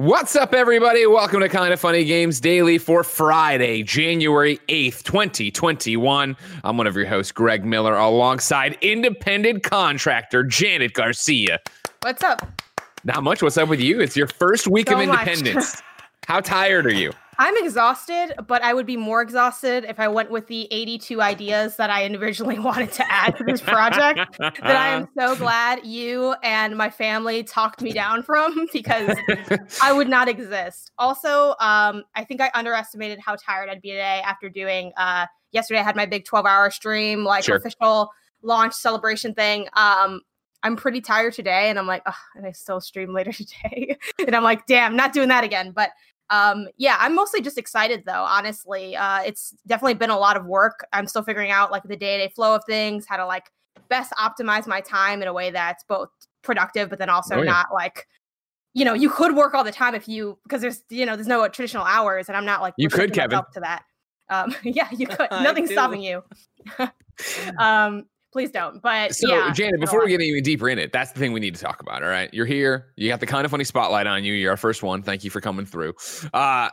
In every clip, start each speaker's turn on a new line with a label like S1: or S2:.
S1: What's up, everybody? Welcome to Kinda Funny Games Daily for Friday, January 8th, 2021. I'm one of your hosts, Greg Miller, alongside independent contractor Janet Garcia.
S2: What's up?
S1: Not much. What's up with you? It's your first week
S2: So
S1: of independence. How tired are you?
S2: I'm exhausted, but I would be more exhausted if I went with the 82 ideas that I originally wanted to add to this project. that I am so glad you and my family talked me down from because I would not exist. Also, um, I think I underestimated how tired I'd be today after doing. Uh, yesterday, I had my big 12 hour stream, like
S1: Sure.
S2: official launch celebration thing. Um, I'm pretty tired today, and I'm like, oh, and I still stream later today, and I'm like, damn, not doing that again. But um, yeah, I'm mostly just excited though. Honestly, uh, it's definitely been a lot of work. I'm still figuring out like the day to day flow of things, how to like best optimize my time in a way that's both productive, but then also
S1: Oh, yeah.
S2: not like you know, you could work all the time if you because there's you know there's no traditional hours, and I'm not like
S1: You could, Kevin.
S2: to that. Um, yeah, you could. Nothing's stopping you. um, please don't. But
S1: So,
S2: yeah,
S1: Janet, before we get even deeper in it, that's the thing we need to talk about. All right. You're here. You got the kind of funny spotlight on you. You're our first one. Thank you for coming through. Uh,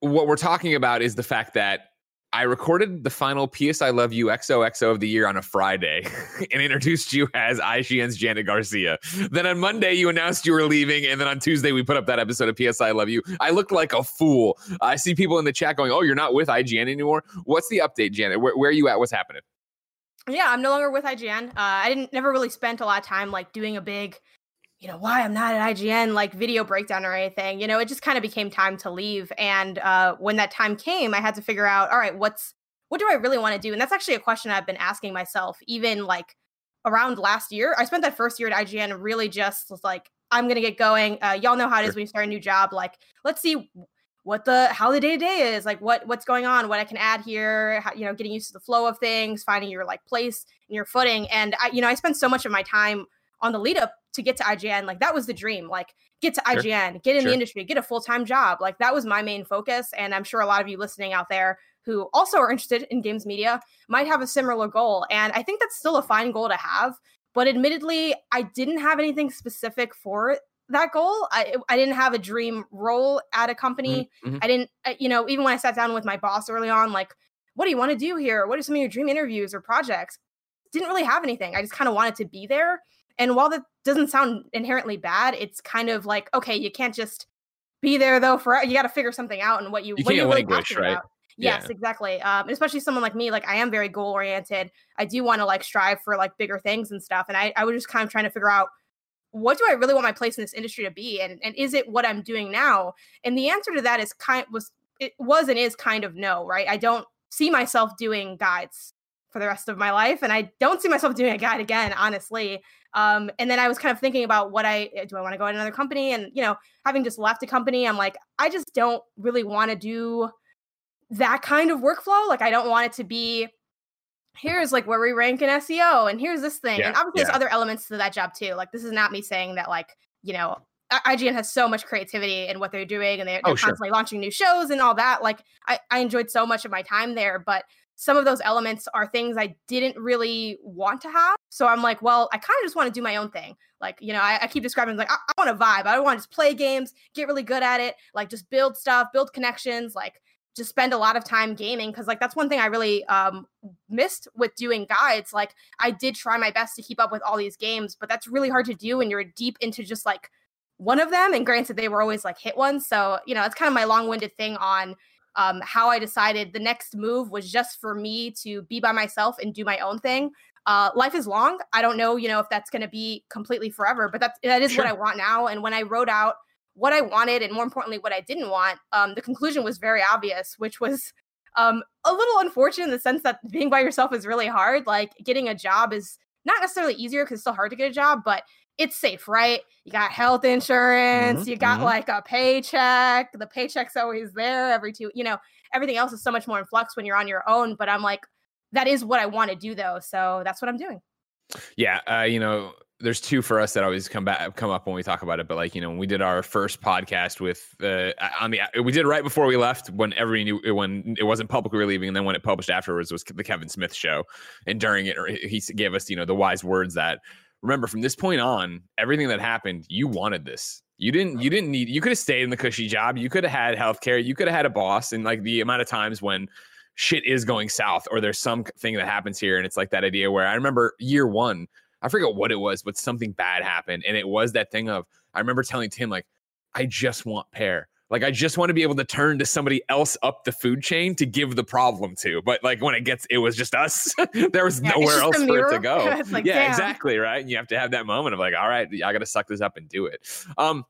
S1: what we're talking about is the fact that I recorded the final PS I Love You XOXO of the year on a Friday and introduced you as IGN's Janet Garcia. Then on Monday, you announced you were leaving. And then on Tuesday, we put up that episode of PS I Love You. I looked like a fool. I see people in the chat going, Oh, you're not with IGN anymore. What's the update, Janet? Where, where are you at? What's happening?
S2: Yeah, I'm no longer with IGN. Uh, I didn't never really spent a lot of time like doing a big, you know, why I'm not at IGN like video breakdown or anything. You know, it just kind of became time to leave. And uh, when that time came, I had to figure out, all right, what's what do I really want to do? And that's actually a question I've been asking myself, even like around last year. I spent that first year at IGN really just was like, I'm gonna get going. Uh, y'all know how it is when you start a new job. Like, let's see what the how the day to day is like what what's going on what i can add here how, you know getting used to the flow of things finding your like place and your footing and i you know i spent so much of my time on the lead up to get to ign like that was the dream like get to
S1: Sure.
S2: ign get in
S1: Sure.
S2: the industry get a full-time job like that was my main focus and i'm sure a lot of you listening out there who also are interested in games media might have a similar goal and i think that's still a fine goal to have but admittedly i didn't have anything specific for that goal i i didn't have a dream role at a company
S1: Mhm.
S2: I didn't, uh, you know, even when I sat down with my boss early on, like, what do you want to do here? What are some of your dream interviews or projects? Didn't really have anything. I just kind of wanted to be there. And while that doesn't sound inherently bad, it's kind of like, okay, you can't just be there though for you got to figure something out and what you
S1: You
S2: what you're really
S1: languish, right?
S2: about. Yes,
S1: Yeah.
S2: exactly. Um, and especially someone like me, like I am very goal oriented. I do want to like strive for like bigger things and stuff. And I, I was just kind of trying to figure out what do I really want my place in this industry to be, and and is it what I'm doing now? And the answer to that is kind was it was and is kind of no, right? I don't see myself doing guides for the rest of my life, and I don't see myself doing a guide again, honestly. Um, and then I was kind of thinking about what I do. I want to go at another company, and you know, having just left a company, I'm like, I just don't really want to do that kind of workflow. Like, I don't want it to be here's like where we rank in SEO, and here's this thing,
S1: Yeah,
S2: and obviously
S1: yeah.
S2: there's other elements to that job too. Like, this is not me saying that like you know IGN has so much creativity in what they're doing, and they're,
S1: Oh,
S2: they're
S1: sure.
S2: constantly launching new shows and all that. Like, I, I enjoyed so much of my time there, but some of those elements are things I didn't really want to have. So I'm like, well, I kind of just want to do my own thing. Like, you know, I, I keep describing like I, I want to vibe. I don't want to just play games, get really good at it, like just build stuff, build connections, like just spend a lot of time gaming because like that's one thing I really um missed with doing guides. Like I did try my best to keep up with all these games, but that's really hard to do when you're deep into just like one of them. And granted, they were always like hit ones. So, you know, it's kind of my long winded thing on um, how I decided the next move was just for me to be by myself and do my own thing. Uh, life is long. I don't know, you know, if that's going to be completely forever, but that's that is
S1: Sure.
S2: what I want now. And when I wrote out what I wanted and more importantly what I didn't want, um, the conclusion was very obvious, which was um, a little unfortunate in the sense that being by yourself is really hard. Like getting a job is not necessarily easier because it's still hard to get a job, but it's safe, right? You got health insurance,
S1: Mhm,
S2: you got
S1: mhm.
S2: like a paycheck. The paycheck's always there every two, you know, everything else is so much more in flux when you're on your own. But I'm like, that is what I want to do though. So that's what I'm doing.
S1: Yeah, uh, you know, there's two for us that always come back come up when we talk about it. But like, you know, when we did our first podcast with uh, on the we did right before we left when everybody knew when it wasn't public we leaving, and then when it published afterwards was the Kevin Smith show, and during it he gave us you know the wise words that remember from this point on everything that happened you wanted this You didn't you didn't need you could have stayed in the cushy job. You could have had healthcare. You could have had a boss and like the amount of times when shit is going south or there's something that happens here and it's like that idea where I remember year 1, I forget what it was, but something bad happened and it was that thing of I remember telling Tim like I just want pear. Like I just want to be able to turn to somebody else up the food chain to give the problem to. But like when it gets, it was just us. there was yeah, nowhere else for it to go. like, yeah, damn. exactly. Right. And you have to have that moment of like, all right, I got to suck this up and do it. Um,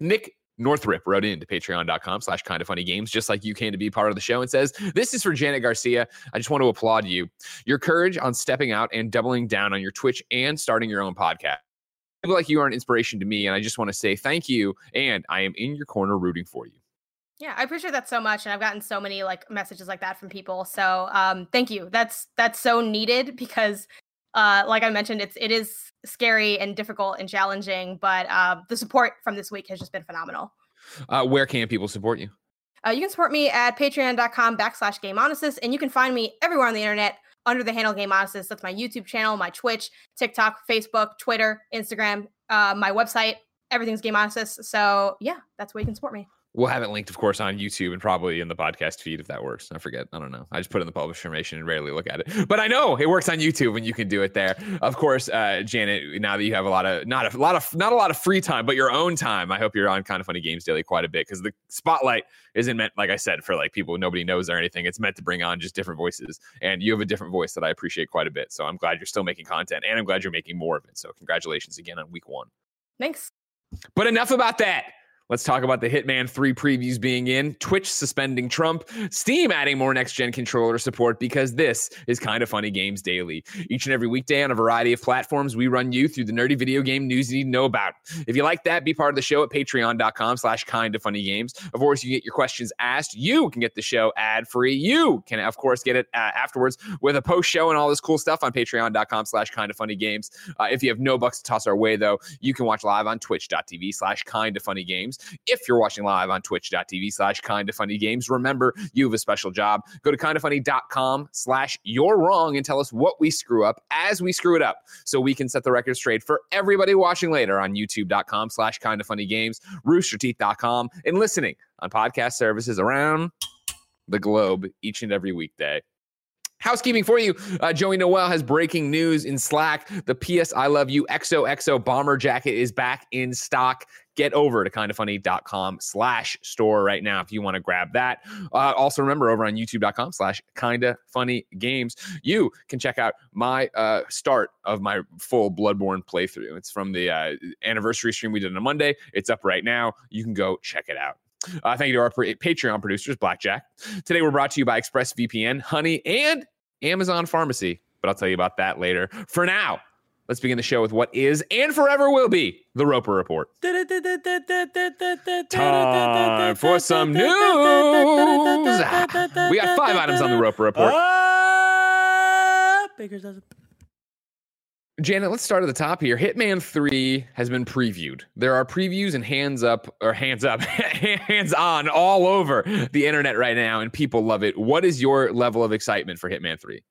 S1: Nick Northrop wrote in to patreon.com slash kind of funny games, just like you came to be part of the show and says, This is for Janet Garcia. I just want to applaud you. Your courage on stepping out and doubling down on your Twitch and starting your own podcast feel like you are an inspiration to me, and I just want to say thank you. And I am in your corner rooting for you.
S2: Yeah, I appreciate that so much, and I've gotten so many like messages like that from people. So, um, thank you. That's that's so needed because, uh, like I mentioned, it's it is scary and difficult and challenging, but uh, the support from this week has just been phenomenal.
S1: Uh, where can people support you?
S2: Uh, you can support me at patreon.com backslash game and you can find me everywhere on the internet under the handle Gameonysus. That's my YouTube channel, my Twitch, TikTok, Facebook, Twitter, Instagram, uh, my website. Everything's Gameonysus. So yeah, that's where you can support me.
S1: We'll have it linked, of course, on YouTube and probably in the podcast feed if that works. I forget. I don't know. I just put in the published information and rarely look at it. But I know it works on YouTube and you can do it there. Of course, uh, Janet, now that you have a lot of not a lot of not a lot of free time, but your own time, I hope you're on kind of funny games daily quite a bit because the spotlight isn't meant, like I said, for like people nobody knows or anything. It's meant to bring on just different voices. And you have a different voice that I appreciate quite a bit. So I'm glad you're still making content and I'm glad you're making more of it. So congratulations again on week one.
S2: Thanks.
S1: But enough about that. Let's talk about the Hitman 3 previews being in, Twitch suspending Trump, Steam adding more next gen controller support because this is kind of funny games daily. Each and every weekday on a variety of platforms, we run you through the nerdy video game news you need to know about. If you like that, be part of the show at patreon.com slash kind of funny games. Of course, you get your questions asked. You can get the show ad free. You can, of course, get it uh, afterwards with a post show and all this cool stuff on patreon.com slash kind of funny games. Uh, if you have no bucks to toss our way, though, you can watch live on twitch.tv slash kind of funny games games. If you're watching live on twitch.tv slash kind of funny games, remember you have a special job. Go to kindafunny.com slash you're wrong and tell us what we screw up as we screw it up so we can set the record straight for everybody watching later on youtube.com slash kind of funny games, roosterteeth.com, and listening on podcast services around the globe each and every weekday. Housekeeping for you. Uh, Joey Noelle has breaking news in Slack. The PS I Love You XOXO bomber jacket is back in stock get over to kindafunny.com slash store right now if you want to grab that. Uh, also, remember over on youtube.com slash kinda funny games, you can check out my uh, start of my full Bloodborne playthrough. It's from the uh, anniversary stream we did on a Monday. It's up right now. You can go check it out. Uh, thank you to our Patreon producers, Blackjack. Today, we're brought to you by ExpressVPN, Honey, and Amazon Pharmacy. But I'll tell you about that later. For now, Let's begin the show with what is and forever will be the Roper Report. Time for some news. We got five items on the Roper Report. Ah, Baker's dozen. Janet, let's start at the top here. Hitman 3 has been previewed. There are previews and hands up or hands up, hands on all over the internet right now, and people love it. What is your level of excitement for Hitman 3?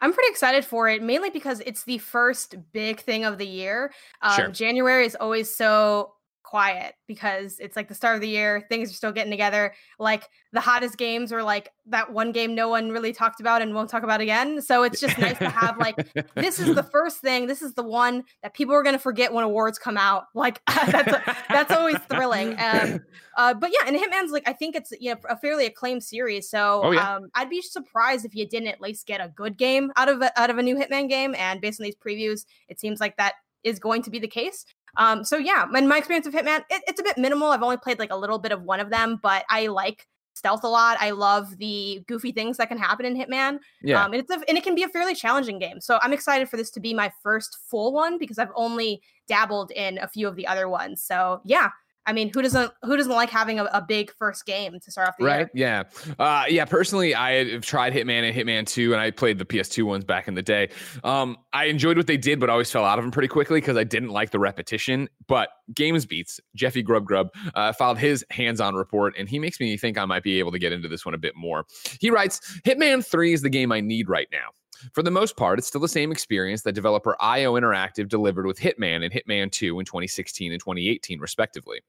S2: I'm pretty excited for it, mainly because it's the first big thing of the year. Um, sure. January is always so quiet because it's like the start of the year things are still getting together like the hottest games are like that one game no one really talked about and won't talk about again so it's just nice to have like this is the first thing this is the one that people are going to forget when awards come out like that's a, that's always thrilling um, uh, but yeah and hitman's like i think it's you know a fairly acclaimed series so oh, yeah. um, i'd be surprised if you didn't at least get a good game out of a, out of a new hitman game and based on these previews it seems like that is going to be the case. Um, so yeah, and my experience of Hitman, it, it's a bit minimal. I've only played like a little bit of one of them, but I like stealth a lot. I love the goofy things that can happen in Hitman. Yeah, um, and it's a, and it can be a fairly challenging game. So I'm excited for this to be my first full one because I've only dabbled in a few of the other ones. So yeah, I mean, who doesn't who doesn't like having a, a big first game to start off the
S1: right?
S2: year?
S1: Yeah, uh, yeah. Personally, I have tried Hitman and Hitman Two, and I played the PS2 ones back in the day. Um, I enjoyed what they did, but always fell out of them pretty quickly because I didn't like the repetition. But GamesBeat's, Jeffy Grub Grub, uh, filed his hands-on report, and he makes me think I might be able to get into this one a bit more. He writes, "Hitman Three is the game I need right now." For the most part, it's still the same experience that developer IO Interactive delivered with Hitman and Hitman 2 in 2016 and 2018, respectively.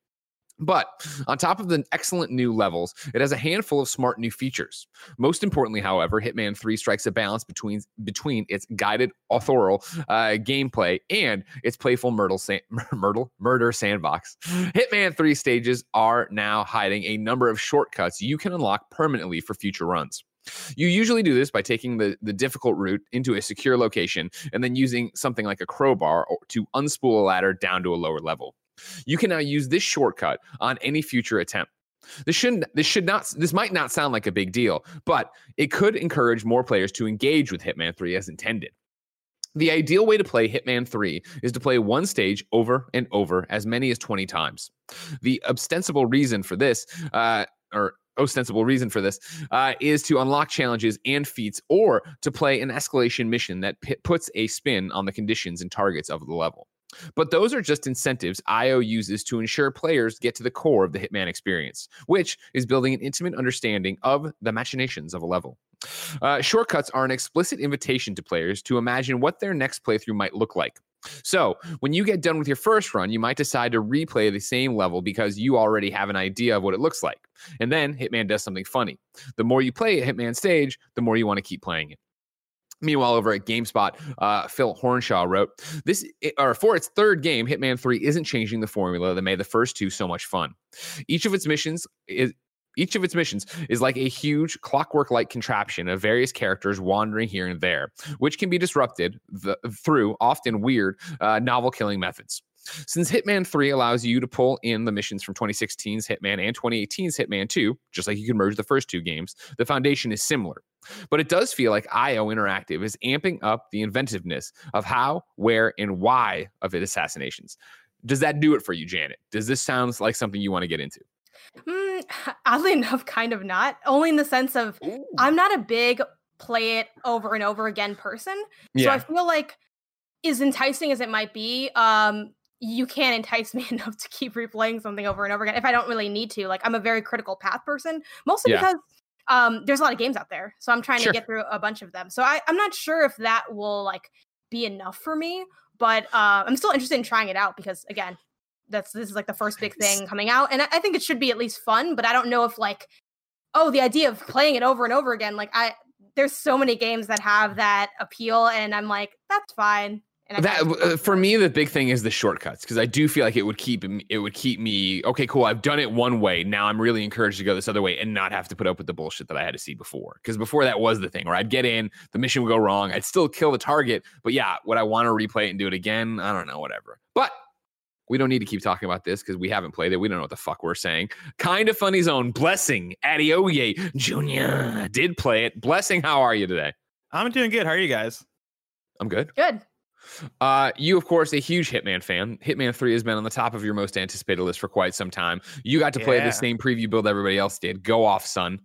S1: But on top of the excellent new levels, it has a handful of smart new features. Most importantly, however, Hitman 3 strikes a balance between between its guided authorial uh, gameplay and its playful myrtle, san- myrtle murder sandbox. Hitman 3 stages are now hiding a number of shortcuts you can unlock permanently for future runs. You usually do this by taking the, the difficult route into a secure location and then using something like a crowbar to unspool a ladder down to a lower level. You can now use this shortcut on any future attempt. This shouldn't this should not this might not sound like a big deal, but it could encourage more players to engage with Hitman 3 as intended. The ideal way to play Hitman 3 is to play one stage over and over as many as 20 times. The ostensible reason for this, uh, or ostensible reason for this, uh, is to unlock challenges and feats or to play an escalation mission that p- puts a spin on the conditions and targets of the level. But those are just incentives IO uses to ensure players get to the core of the Hitman experience, which is building an intimate understanding of the machinations of a level. Uh, shortcuts are an explicit invitation to players to imagine what their next playthrough might look like. So, when you get done with your first run, you might decide to replay the same level because you already have an idea of what it looks like. And then Hitman does something funny. The more you play Hitman stage, the more you want to keep playing it. Meanwhile, over at GameSpot, uh, Phil Hornshaw wrote, "This, or for its third game, Hitman Three isn't changing the formula that made the first two so much fun. Each of its missions is." Each of its missions is like a huge clockwork like contraption of various characters wandering here and there, which can be disrupted the, through often weird, uh, novel killing methods. Since Hitman 3 allows you to pull in the missions from 2016's Hitman and 2018's Hitman 2, just like you can merge the first two games, the foundation is similar. But it does feel like IO Interactive is amping up the inventiveness of how, where, and why of its assassinations. Does that do it for you, Janet? Does this sound like something you want to get into?
S2: Mm, oddly enough, kind of not. Only in the sense of
S1: Ooh.
S2: I'm not a big play it over and over again person.
S1: Yeah.
S2: So I feel like as enticing as it might be, um, you can't entice me enough to keep replaying something over and over again if I don't really need to. Like I'm a very critical path person, mostly
S1: Yeah.
S2: because um, there's a lot of games out there, so I'm trying
S1: Sure.
S2: to get through a bunch of them. So I, I'm not sure if that will like be enough for me, but uh, I'm still interested in trying it out because again, that's this is like the first big thing coming out, and I, I think it should be at least fun. But I don't know if like, oh, the idea of playing it over and over again, like I there's so many games that have that appeal, and I'm like, that's fine. And
S1: that uh, for me the big thing is the shortcuts because i do feel like it would keep it would keep me okay cool i've done it one way now i'm really encouraged to go this other way and not have to put up with the bullshit that i had to see before because before that was the thing where i'd get in the mission would go wrong i'd still kill the target but yeah would i want to replay it and do it again i don't know whatever but we don't need to keep talking about this because we haven't played it. We don't know what the fuck we're saying. Kind of funny zone. Blessing Adeoye Jr. did play it. Blessing, how are you today?
S3: I'm doing good. How are you guys?
S1: I'm good.
S2: good.
S1: Uh, you, of course, a huge Hitman fan. Hitman 3 has been on the top of your most anticipated list for quite some time. You got to play
S3: Yeah.
S1: the same preview build everybody else did. Go off, son.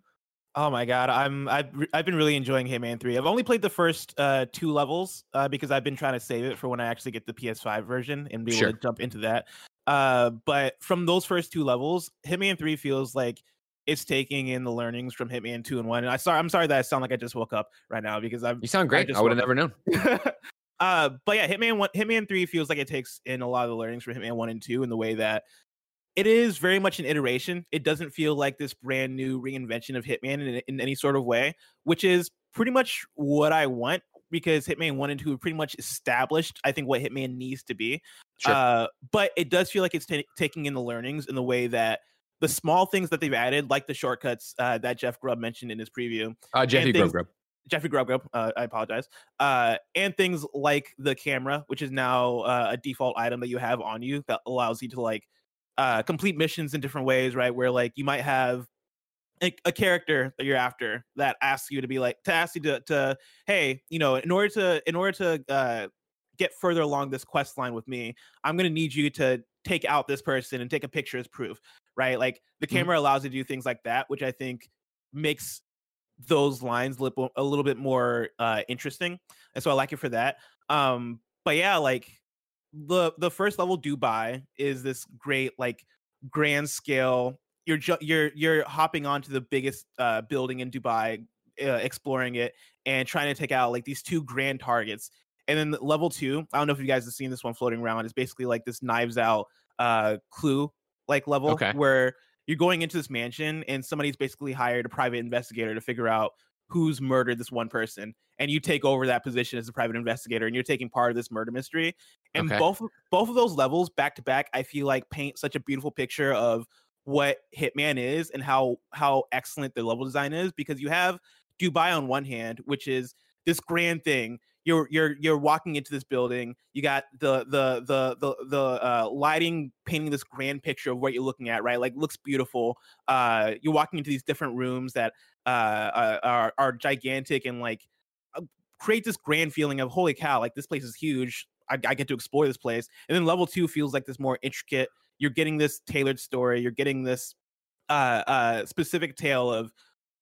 S3: Oh my god, I'm I've I've been really enjoying Hitman 3. I've only played the first uh, two levels uh, because I've been trying to save it for when I actually get the PS5 version and be able to jump into that. Uh, but from those first two levels, Hitman 3 feels like it's taking in the learnings from Hitman 2 and 1. And I sorry I'm sorry that I sound like I just woke up right now because I've
S1: You sound great. I,
S3: just
S1: would have never known.
S3: uh, but yeah, Hitman one, Hitman Three feels like it takes in a lot of the learnings from Hitman One and Two in the way that it is very much an iteration. It doesn't feel like this brand new reinvention of Hitman in, in any sort of way, which is pretty much what I want because Hitman One and Two pretty much established, I think, what Hitman needs to be.
S1: Sure.
S3: Uh, but it does feel like it's ta- taking in the learnings in the way that the small things that they've added, like the shortcuts uh, that Jeff Grubb mentioned in his preview,
S1: Uh, Jeffy
S3: things-
S1: Grub Grub.
S3: Jeffrey Grubb Grubb, uh, I apologize. Uh, and things like the camera, which is now uh, a default item that you have on you that allows you to like uh, complete missions in different ways, right? Where like you might have a, a character that you're after that asks you to be like to ask you to, to hey, you know, in order to in order to uh, get further along this quest line with me, I'm gonna need you to take out this person and take a picture as proof, right? Like the
S1: Mhm.
S3: camera allows you to do things like that, which I think makes those lines a little bit more uh interesting and so i like it for that um but yeah like the the first level dubai is this great like grand scale you're ju- you're you're hopping onto the biggest uh building in dubai uh, exploring it and trying to take out like these two grand targets and then level two i don't know if you guys have seen this one floating around it's basically like this knives out uh clue like level
S1: Okay.
S3: where you're going into this mansion and somebody's basically hired a private investigator to figure out who's murdered this one person and you take over that position as a private investigator and you're taking part of this murder mystery. And
S1: Okay.
S3: both both of those levels back to back i feel like paint such a beautiful picture of what hitman is and how how excellent the level design is because you have dubai on one hand which is this grand thing. You're you're you're walking into this building. You got the the the the the uh, lighting painting this grand picture of what you're looking at right? Like looks beautiful. Uh you're walking into these different rooms that uh, uh are are gigantic and like uh, create this grand feeling of holy cow like this place is huge. I, I get to explore this place. And then level two feels like this more intricate. You're getting this tailored story. You're getting this uh uh specific tale of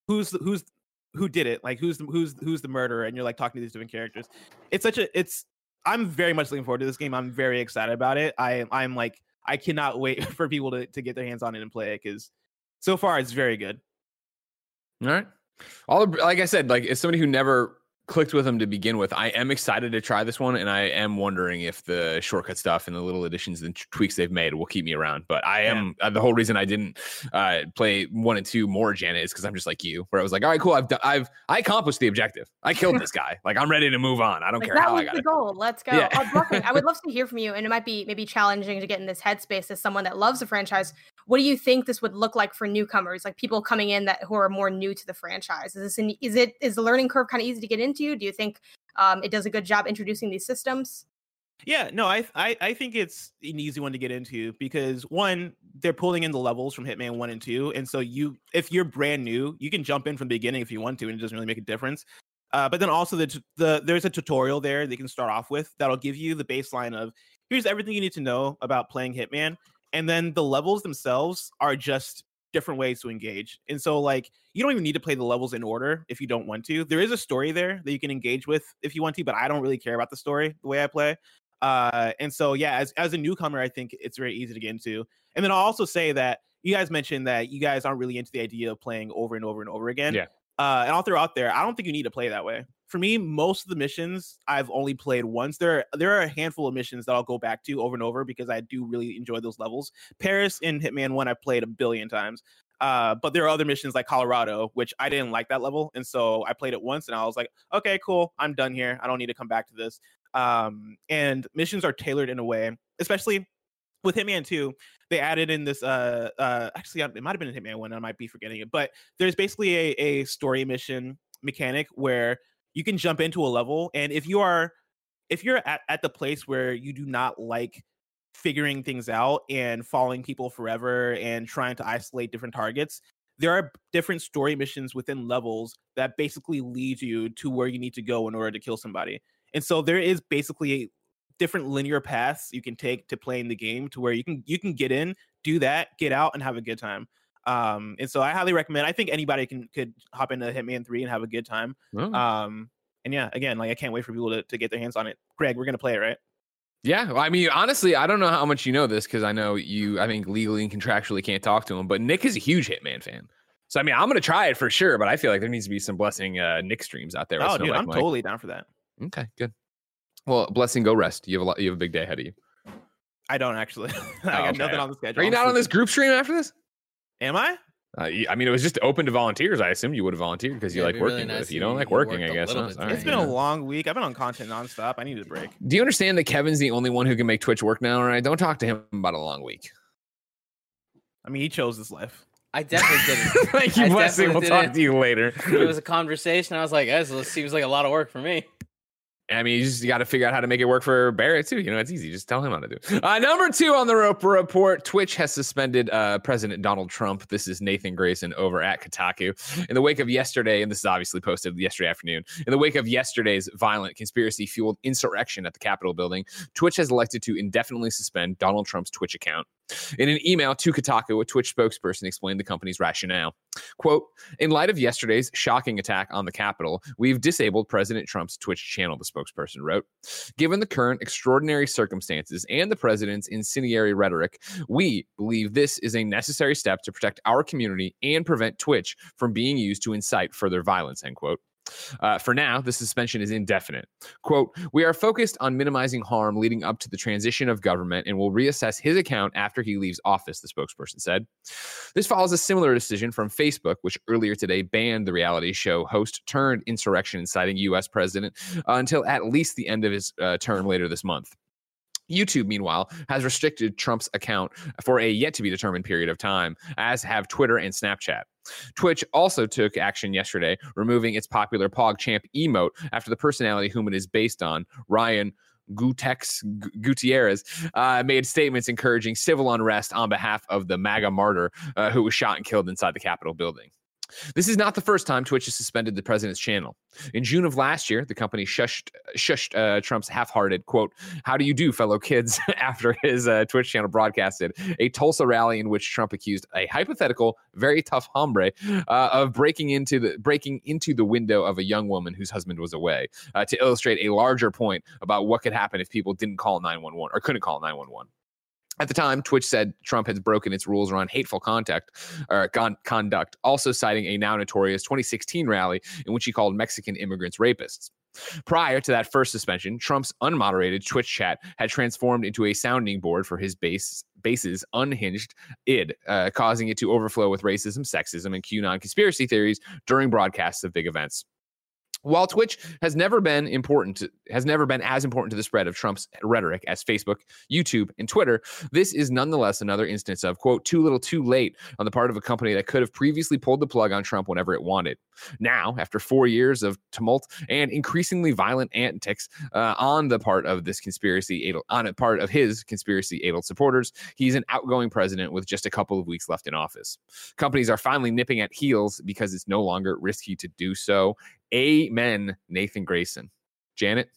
S3: who's who's who did it? Like who's the, who's who's the murderer? And you're like talking to these different characters. It's such a it's i'm very much looking forward to this game. I'm very excited about it. I i'm like i cannot wait for people to, to get their hands on it and play it because so far it's very good
S1: All right. All like I said, like as somebody who never clicked with them to begin with, I am excited to try this one, and I am wondering if the shortcut stuff and the little additions and tweaks they've made will keep me around. But I
S3: Yeah.
S1: am uh, the whole reason I didn't uh, play one and two more, Janet, is because I'm just like you, where I was like, all right, cool, I've done, I've I accomplished the objective. I killed this guy. Like I'm ready to move on. I don't
S2: Like
S1: care
S2: that
S1: how I got
S2: the
S1: it.
S2: goal. Let's go.
S1: Yeah.
S2: Oh, I would love to hear from you, and it might be maybe challenging to get in this headspace as someone that loves the franchise. What do you think this would look like for newcomers, like people coming in that who are more new to the franchise? Is this an, is it is the learning curve kind of easy to get into? Do you think um, it does a good job introducing these systems?
S3: Yeah, no, I, I I think it's an easy one to get into because one, they're pulling in the levels from Hitman one and two, and so you, if you're brand new, you can jump in from the beginning if you want to, and it doesn't really make a difference. Uh, but then also the the there's a tutorial there they can start off with that'll give you the baseline of here's everything you need to know about playing Hitman, and then the levels themselves are just different ways to engage. And so like you don't even need to play the levels in order if you don't want to. There is a story there that you can engage with if you want to, but I don't really care about the story the way I play. Uh, and so yeah, as as a newcomer, I think it's very easy to get into. And then I'll also say that you guys mentioned that you guys aren't really into the idea of playing over and over and over again.
S1: Yeah.
S3: Uh, and I'll throw out there, I don't think you need to play that way. For me, most of the missions I've only played once. There, there are a handful of missions that I'll go back to over and over because I do really enjoy those levels. Paris and Hitman One, I played a billion times. Uh, but there are other missions like Colorado, which I didn't like that level, and so I played it once, and I was like, okay, cool, I'm done here. I don't need to come back to this. Um, and missions are tailored in a way, especially with Hitman 2, they added in this uh uh actually it might have been in Hitman 1, I might be forgetting it, but there's basically a, a story mission mechanic where you can jump into a level and if you are if you're at, at the place where you do not like figuring things out and following people forever and trying to isolate different targets there are different story missions within levels that basically lead you to where you need to go in order to kill somebody. And so there is basically different linear paths you can take to playing the game to where you can you can get in do that get out and have a good time um and so i highly recommend i think anybody can could hop into hitman 3 and have a good time
S1: Oh.
S3: um and yeah again like i can't wait for people to, to get their hands on it greg we're gonna play it right
S1: Yeah, well, I mean, honestly, I don't know how much you know this because I know you, I think legally and contractually can't talk to him, but Nick is a huge Hitman fan. So, I mean, I'm to try it for sure, but I feel like there needs to be some blessing uh, Nick streams out there.
S3: oh dude
S1: Like
S3: i'm
S1: Mike.
S3: totally down for that
S1: Okay, good. Well, blessing, go rest. You have a lot, you have a big day ahead of you.
S3: i don't actually i
S1: Oh,
S3: got
S1: okay.
S3: nothing on the schedule
S1: Are you not on this group stream after this?
S3: Am i
S1: Uh, I mean, it was just open to volunteers. I assume you would have volunteered because you
S4: Yeah,
S1: like
S4: it'd be really
S1: working. but
S4: nice
S1: if you don't like
S4: you
S1: working, I guess
S4: little
S1: not.
S4: bit
S1: All
S4: too.
S3: it's been
S1: yeah.
S3: a long week i've been on content nonstop i need a break
S1: Do you understand that Kevin's the only one who can make Twitch work now? All right, don't talk to him about a long week.
S3: i mean he chose this life
S4: I definitely didn't.
S1: Thank you,
S4: I
S1: blessing. We'll talk
S4: didn't.
S1: to you later.
S4: it was a conversation. I was like, "This seems like a lot of work for me."
S1: I mean, you just got to figure out how to make it work for Barrett too. You know, it's easy. Just tell him how to do. Uh, number two on the Roper report: Twitch has suspended uh, President Donald Trump. This is Nathan Grayson over at Kotaku. In the wake of yesterday, and this is obviously posted yesterday afternoon. In the wake of yesterday's violent conspiracy-fueled insurrection at the Capitol building, Twitch has elected to indefinitely suspend Donald Trump's Twitch account. In an email to Kotaku, a Twitch spokesperson explained the company's rationale. Quote, in light of yesterday's shocking attack on the Capitol, we've disabled President Trump's Twitch channel, the spokesperson wrote. Given the current extraordinary circumstances and the president's incendiary rhetoric, we believe this is a necessary step to protect our community and prevent Twitch from being used to incite further violence, end quote. Uh, for now, the suspension is indefinite. Quote, We are focused on minimizing harm leading up to the transition of government and will reassess his account after he leaves office, the spokesperson said. This follows a similar decision from Facebook, which earlier today banned the reality show host turned insurrection inciting U.S. president uh, until at least the end of his uh, term later this month. YouTube, meanwhile, has restricted Trump's account for a yet to be determined period of time, as have Twitter and Snapchat. Twitch also took action yesterday, removing its popular PogChamp emote after the personality whom it is based on, Ryan Gootecks Gutierrez, uh, made statements encouraging civil unrest on behalf of the MAGA martyr uh, who was shot and killed inside the Capitol building. This is not the first time Twitch has suspended the president's channel. In June of last year, the company shushed, shushed uh, Trump's half-hearted quote, "How do you do, fellow kids?" after his uh, Twitch channel broadcasted a Tulsa rally in which Trump accused a hypothetical, very tough hombre uh, of breaking into the breaking into the window of a young woman whose husband was away uh, to illustrate a larger point about what could happen if people didn't call 911 or couldn't call 911. At the time, Twitch said Trump has broken its rules around hateful contact or con- conduct, also citing a now notorious 2016 rally in which he called Mexican immigrants rapists. Prior to that first suspension, Trump's unmoderated Twitch chat had transformed into a sounding board for his base base's unhinged id, uh, causing it to overflow with racism, sexism, and QAnon conspiracy theories during broadcasts of big events. While Twitch has never been important, to, has never been as important to the spread of Trump's rhetoric as Facebook, YouTube, and Twitter, this is nonetheless another instance of quote too little, too late on the part of a company that could have previously pulled the plug on Trump whenever it wanted. Now, after four years of tumult and increasingly violent antics uh, on the part of this conspiracy, on a part of his conspiracy-aidled supporters, he's an outgoing president with just a couple of weeks left in office. Companies are finally nipping at heels because it's no longer risky to do so Amen, Nathan Grayson. Janet?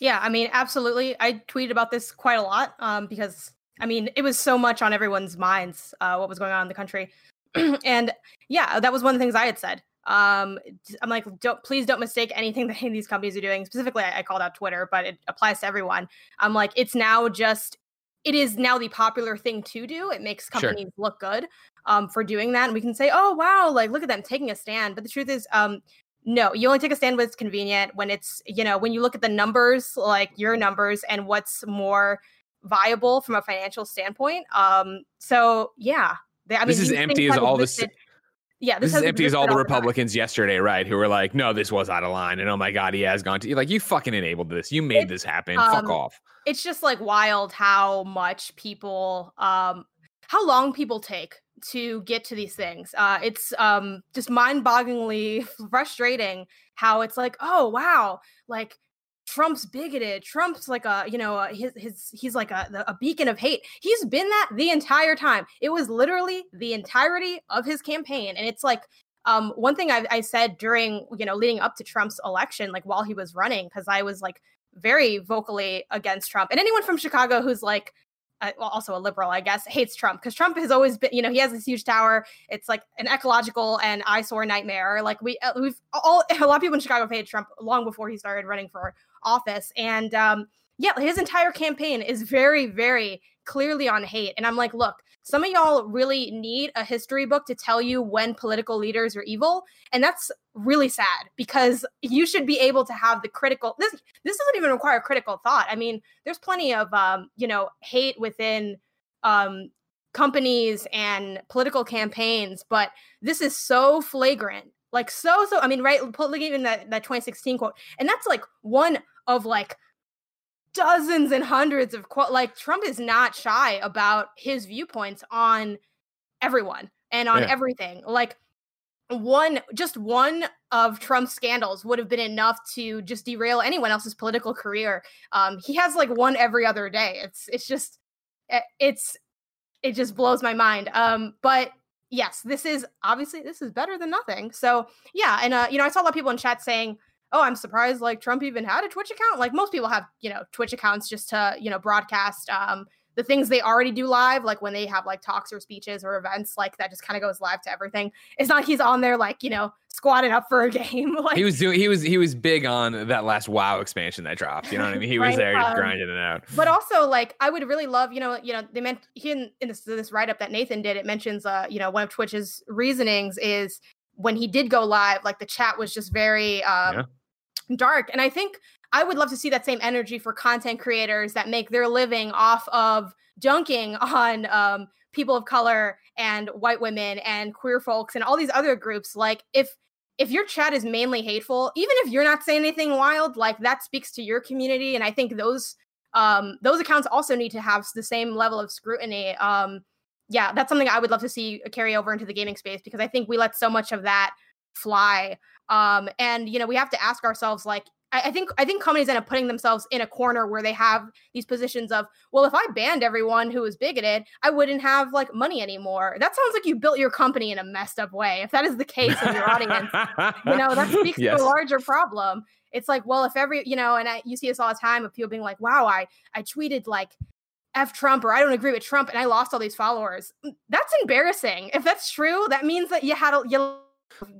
S2: Yeah, I mean, absolutely. I tweeted about this quite a lot um, because, I mean, it was so much on everyone's minds uh, what was going on in the country. and yeah, that was one of the things I had said. Um, I'm like, don't please don't mistake anything that these companies are doing. Specifically, I, I called out Twitter, but it applies to everyone. I'm like, it's now just it is now the popular thing to do. It makes companies sure. look good um, for doing that. And we can say, oh, wow, like, look at them taking a stand. But the truth is, um, no, you only take a stand when it's convenient. When it's, you know, when you look at the numbers, like your numbers, and what's more viable from a financial standpoint. Um, so yeah,
S1: they, I mean, this is empty as all this. Yeah, this, this is empty as all the Republicans yesterday, right? Who were like, "No, this was out of line," and oh my god, he has gone to like you fucking enabled this. You made this happen. Um, Fuck off.
S2: It's just like wild how much people, um, how long people take to get to these things. Uh, it's um, just mind-bogglingly frustrating how it's like, oh wow, like Trump's bigoted. Trump's like a, you know, his his he's like a a beacon of hate. He's been that the entire time. It was literally the entirety of his campaign, and it's like um, one thing I, I said during you know leading up to Trump's election, like while he was running, because I was like very vocally against Trump, and anyone from Chicago who's like uh, also a liberal, I guess, hates Trump because Trump has always been, you know, he has this huge tower. It's like an ecological and eyesore nightmare. Like we, uh, we've all, a lot of people in Chicago hated Trump long before he started running for office. And um, yeah, his entire campaign is very, very clearly on hate. And I'm like, look, some of y'all really need a history book to tell you when political leaders are evil. And that's really sad because you should be able to have the critical this this doesn't even require critical thought. I mean, there's plenty of um, you know, hate within um companies and political campaigns, but this is so flagrant. Like so so I mean, right, put like even that that 2016 quote. And that's like one of like dozens and hundreds of quote like Trump is not shy about his viewpoints on everyone and on yeah. everything. Like one just one of Trump's scandals would have been enough to just derail anyone else's political career. Um he has like one every other day. It's it's just eh, it's it just blows my mind. Um but yes, this is obviously this is better than nothing. So, yeah, and uh you know, I saw a lot of people in chat saying oh, I'm surprised like Trump even had a Twitch account. Like most people have, you know, Twitch accounts just to, you know, broadcast um the things they already do live, like when they have like talks or speeches or events, like that just kind of goes live to everything. It's not like he's on there like, you know, squatting up for a game. like
S1: he was doing he was he was big on that last WoW expansion that dropped. You know what I mean? He right? was there um, grinding it out.
S2: But also like I would really love, you know, you know, they meant he in, in this this write-up that Nathan did, it mentions uh, you know, one of Twitch's reasonings is when he did go live, like the chat was just very um, yeah. Dark. And I think I would love to see that same energy for content creators that make their living off of dunking on um, people of color and white women and queer folks and all these other groups. Like if if your chat is mainly hateful, even if you're not saying anything wild, like that speaks to your community. And I think those um, those accounts also need to have the same level of scrutiny. Um, yeah, that's something I would love to see carry over into the gaming space because I think we let so much of that fly. Um, and you know, we have to ask ourselves, like, I, think I think companies end up putting themselves in a corner where they have these positions of, well, if I banned everyone who was bigoted, I wouldn't have like money anymore. That sounds like you built your company in a messed up way. If that is the case in your audience, you know, that speaks yes. to a larger problem. It's like, well, if every, you know, and I, you see this all the time of people being like, wow, I I tweeted like F Trump or I don't agree with Trump and I lost all these followers. Mm, that's embarrassing. If that's true, that means that you had a, you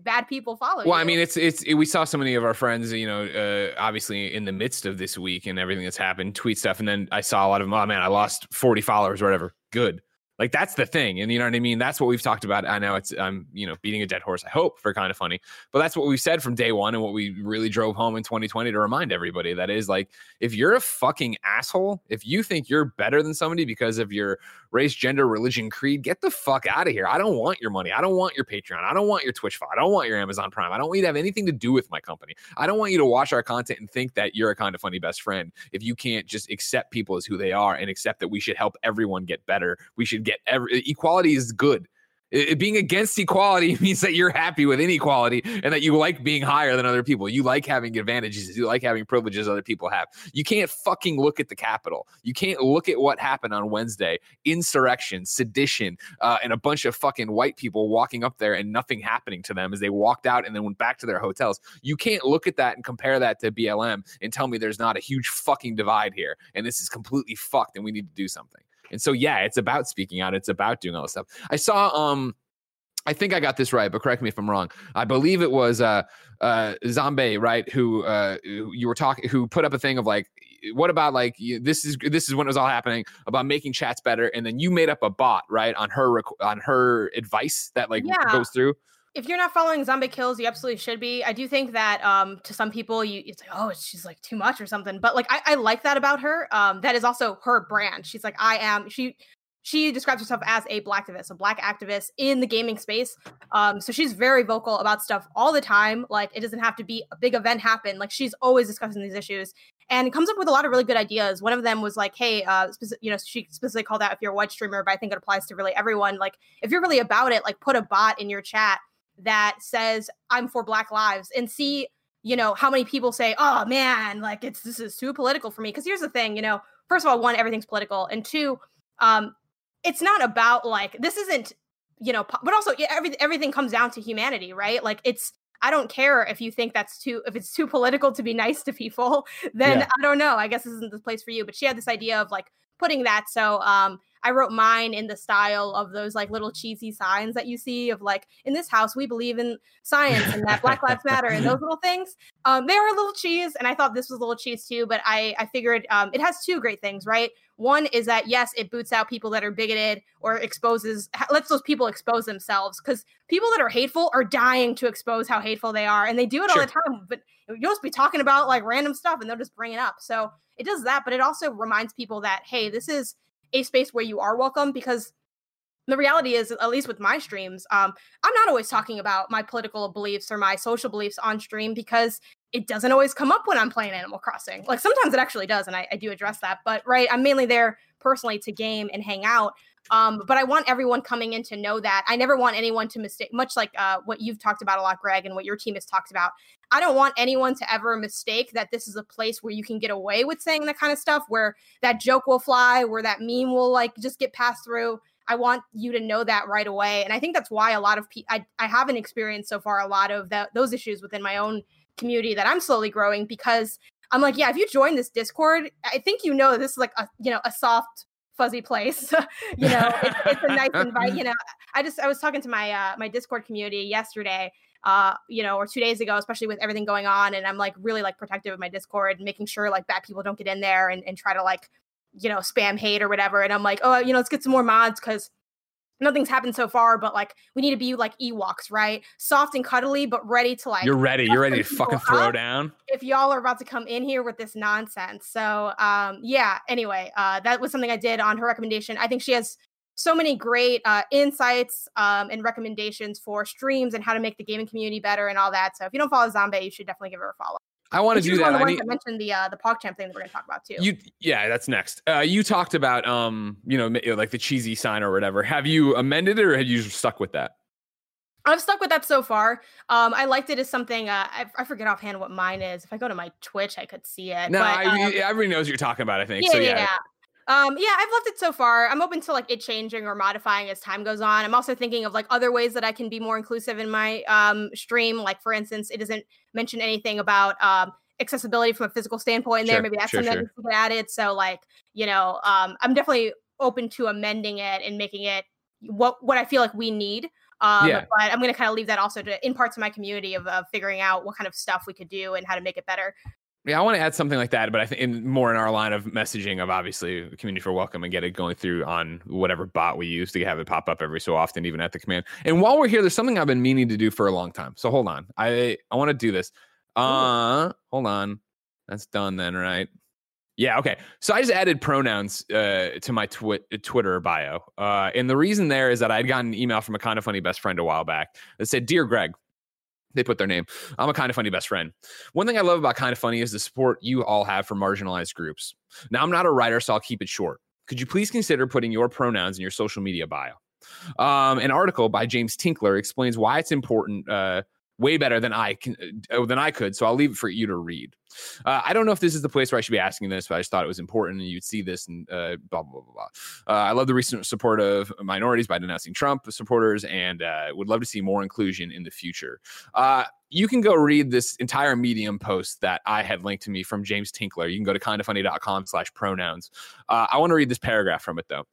S2: bad people follow
S1: well
S2: you.
S1: i mean it's it's it, we saw so many of our friends you know uh, obviously in the midst of this week and everything that's happened tweet stuff and then i saw a lot of them oh man i lost 40 followers or whatever good like that's the thing, and you know what I mean. That's what we've talked about. I know it's I'm you know beating a dead horse. I hope for kind of funny, but that's what we said from day one, and what we really drove home in 2020 to remind everybody that is like if you're a fucking asshole, if you think you're better than somebody because of your race, gender, religion, creed, get the fuck out of here. I don't want your money. I don't want your Patreon. I don't want your Twitch file. I don't want your Amazon Prime. I don't want you to have anything to do with my company. I don't want you to watch our content and think that you're a kind of funny best friend if you can't just accept people as who they are and accept that we should help everyone get better. We should get every equality is good. It, being against equality means that you're happy with inequality and that you like being higher than other people. You like having advantages. You like having privileges other people have. You can't fucking look at the Capitol. You can't look at what happened on Wednesday insurrection, sedition, uh, and a bunch of fucking white people walking up there and nothing happening to them as they walked out and then went back to their hotels. You can't look at that and compare that to BLM and tell me there's not a huge fucking divide here and this is completely fucked and we need to do something. And so yeah, it's about speaking out. It's about doing all this stuff. I saw um I think I got this right, but correct me if I'm wrong. I believe it was uh uh Zombie, right? Who uh you were talking who put up a thing of like what about like this is this is when it was all happening about making chats better and then you made up a bot, right? On her on her advice that like yeah. goes through
S2: if you're not following Zombaekillz you absolutely should be. I do think that um to some people you it's like oh she's like too much or something. But like i, I like that about her. Um that is also her brand. She's like i am she she describes herself as a black activist a black activist in the gaming space. Um so she's very vocal about stuff all the time. Like it doesn't have to be a big event happen. Like she's always discussing these issues and comes up with a lot of really good ideas. One of them was like, hey, uh, you know, she specifically called out if you're a white streamer, but I think it applies to really everyone. Like, if you're really about it, like, put a bot in your chat that says I'm for Black Lives and see, you know, how many people say, "Oh man, like it's this is too political for me." Because here's the thing, you know, first of all, one, everything's political, and two, um, it's not about like this isn't, you know, but also yeah, everything everything comes down to humanity, right? Like it's I don't care if you think that's too if it's too political to be nice to people, then yeah. I don't know. I guess this isn't the place for you. But she had this idea of like putting that. So um I wrote mine in the style of those like little cheesy signs that you see of like in this house we believe in science and that Black Lives Matter and those little things. Um, they are a little cheese, and I thought this was a little cheese too. But I I figured um, it has two great things, right? One is that yes, it boots out people that are bigoted or exposes lets those people expose themselves because people that are hateful are dying to expose how hateful they are, and they do it sure. all the time. But you'll just be talking about like random stuff, and they'll just bring it up. So it does that, but it also reminds people that hey, this is a space where you are welcome because the reality is at least with my streams um, i'm not always talking about my political beliefs or my social beliefs on stream because it doesn't always come up when i'm playing animal crossing. Like sometimes it actually does and I, I do address that but right i'm mainly there personally to game and hang out um, but I want everyone coming in to know that. I never want anyone to mistake, much like uh, what you've talked about a lot, Greg, and what your team has talked about. I don't want anyone to ever mistake that this is a place where you can get away with saying that kind of stuff, where that joke will fly, where that meme will like just get passed through. I want you to know that right away. And I think that's why a lot of people, I, I haven't experienced so far a lot of those issues within my own community that I'm slowly growing because I'm like, yeah, if you join this Discord, I think you know this is like a, you know, a soft fuzzy place. you know, it's, it's a nice invite. You know, I just I was talking to my uh, my Discord community yesterday, uh, you know, or two days ago, especially with everything going on, and I'm like really like protective of my Discord, making sure like bad people don't get in there and, and try to like you know spam hate or whatever. And I'm like, oh, you know, let's get some more mods because nothing's happened so far, but like we need to be like Ewoks, right? Soft and cuddly, but ready to like
S1: You're ready. You're ready to fucking throw down.
S2: if y'all are about to come in here with this nonsense. So um yeah, anyway, uh that was something I did on her recommendation. I think she has so many great uh insights um and recommendations for streams and how to make the gaming community better and all that. So if you don't follow Zombie, you should definitely give her a follow.
S1: I want to do that. I need
S2: that mentioned the uh the PogChamp thing that we're gonna talk about too.
S1: you. Yeah, that's next. Uh, you talked about um, you know, like the cheesy sign or whatever. Have you amended it or have you stuck with that?
S2: I've stuck with that so far. Um, I liked it as something. Uh, I, I forget offhand what mine is. If I go to my Twitch, I could see it.
S1: No,
S2: but,
S1: I,
S2: um,
S1: everybody knows what you're talking about. I think
S2: yeah,
S1: so.
S2: Yeah,
S1: yeah.
S2: Um, yeah, I've loved it so far. I'm open to like it changing or modifying as time goes on. I'm also thinking of like other ways that I can be more inclusive in my um stream. Like for instance, it doesn't mention anything about um accessibility from a physical standpoint in there. Maybe that's
S1: sure,
S2: something
S1: sure.
S2: that to get added. So like, you know, um I'm definitely open to amending it and making it what what I feel like we need. Um,
S1: Yeah.
S2: but I'm gonna kind of leave that also to in parts of my community of, of figuring out what kind of stuff we could do and how to make it better.
S1: Yeah, I want to add something like that, but I think in more in our line of messaging of obviously community for welcome and get it going through on whatever bot we use to have it pop up every so often, even at the command. And while we're here, there's something I've been meaning to do for a long time. So hold on, I I want to do this. Uh, hold on, that's done then, right? Yeah, okay. So I just added pronouns uh, to my twi- Twitter bio, uh, and the reason there is that I'd gotten an email from a kind of funny best friend a while back that said, "Dear Greg." They put their name. I'm a kind of funny best friend. One thing I love about kind of funny is the support you all have for marginalized groups. Now, I'm not a writer, so I'll keep it short. Could you please consider putting your pronouns in your social media bio? Um, an article by James Tinkler explains why it's important, uh, way better than I can uh, than I could. So I'll leave it for you to read. Uh, I don't know if this is the place where I should be asking this, but I just thought it was important, and you'd see this and uh, blah blah blah blah. Uh, I love the recent support of minorities by denouncing Trump supporters, and uh, would love to see more inclusion in the future. Uh, you can go read this entire Medium post that I had linked to me from James Tinkler. You can go to kindafunny.com slash pronouns. I want to read this paragraph from it though.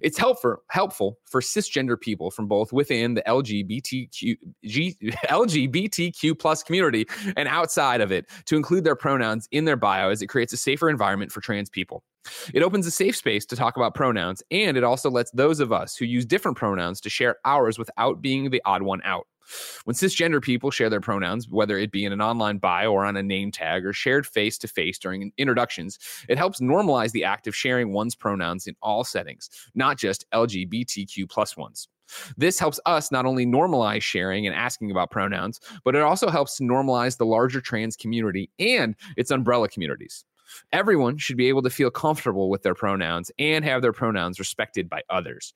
S1: It's helpful helpful for cisgender people from both within the LGBTQ G, LGBTQ plus community and outside of it to include their pronouns in their bio as it creates a safer environment for trans people. It opens a safe space to talk about pronouns, and it also lets those of us who use different pronouns to share ours without being the odd one out. When cisgender people share their pronouns, whether it be in an online bio or on a name tag or shared face to face during introductions, it helps normalize the act of sharing one's pronouns in all settings, not just LGBTQ plus ones. This helps us not only normalize sharing and asking about pronouns, but it also helps to normalize the larger trans community and its umbrella communities. Everyone should be able to feel comfortable with their pronouns and have their pronouns respected by others.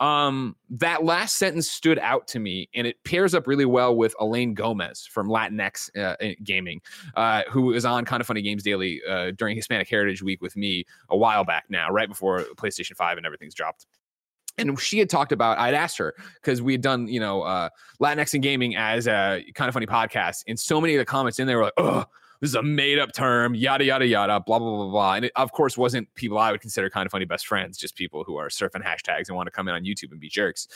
S1: Um, that last sentence stood out to me, and it pairs up really well with Elaine Gomez from Latinx uh, Gaming, uh, who is on Kind of Funny Games Daily uh, during Hispanic Heritage Week with me a while back now, right before PlayStation 5 and everything's dropped. And she had talked about, I'd asked her because we had done, you know, uh, Latinx and gaming as a kind of funny podcast. And so many of the comments in there were like, oh, this is a made up term, yada, yada, yada, blah, blah, blah, blah. And it, of course, wasn't people I would consider kind of funny best friends, just people who are surfing hashtags and want to come in on YouTube and be jerks.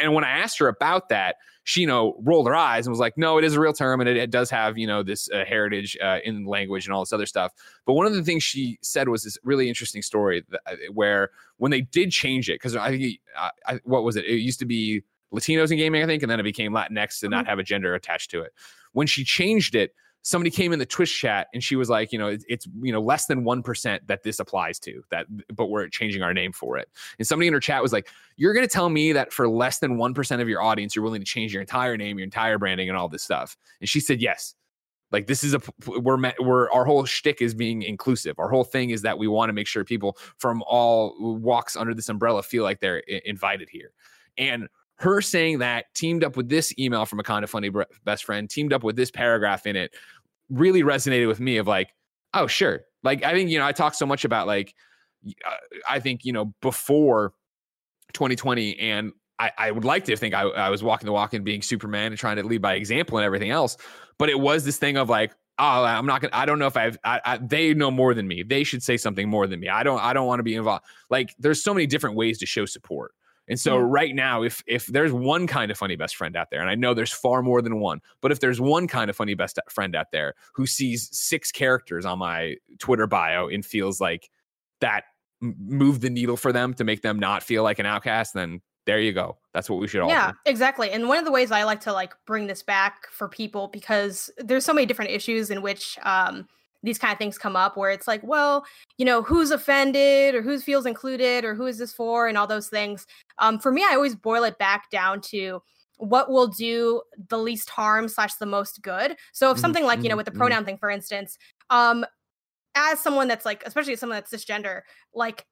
S1: And when, I asked her about that, she, you know, rolled her eyes and was like, no, it is a real term and it, it does have, you know, this uh, heritage uh, in language and all this other stuff. But one of the things she said was this really interesting story that, uh, where when they did change it, because I think, I, what was it? It used to be Latinos in gaming, I think, and then it became Latinx to not have a gender attached to it. When she changed it, somebody came in the Twitch chat and she was like, you know, it's, it's you know less than one percent that this applies to that, but we're changing our name for it. And somebody in her chat was like, you're going to tell me that for less than one percent of your audience, you're willing to change your entire name, your entire branding, and all this stuff. And she said, yes. Like this is a we're we're our whole shtick is being inclusive. Our whole thing is that we want to make sure people from all walks under this umbrella feel like they're I- invited here. And her saying that teamed up with this email from a kind of funny best friend, teamed up with this paragraph in it, really resonated with me. Of like, oh sure, like I think you know I talk so much about like uh, I think you know before 2020 and. I, I would like to think I, I was walking the walk and being Superman and trying to lead by example and everything else, but it was this thing of like, oh, I'm not gonna. I don't know if I've. I, I, they know more than me. They should say something more than me. I don't. I don't want to be involved. Like, there's so many different ways to show support. And so
S2: Yeah.
S1: right now, if if there's one kind of funny best friend out there, and I know there's far more than one, but if there's one kind of funny best friend out there who sees six characters on my Twitter bio and feels like that m- move the needle for them to make them not feel like an outcast, then There you go. That's what we should all
S2: yeah
S1: do.
S2: exactly and one of the ways i like to like bring this back for people because there's so many different issues in which um these kind of things come up where it's like well you know who's offended or who feels included or who is this for? and all those things. Um for me i always boil it back down to what will do the least harm slash the most good. So if something like you know
S1: mhm,
S2: with the
S1: mhm.
S2: pronoun thing for instance um as someone that's like especially someone that's cisgender like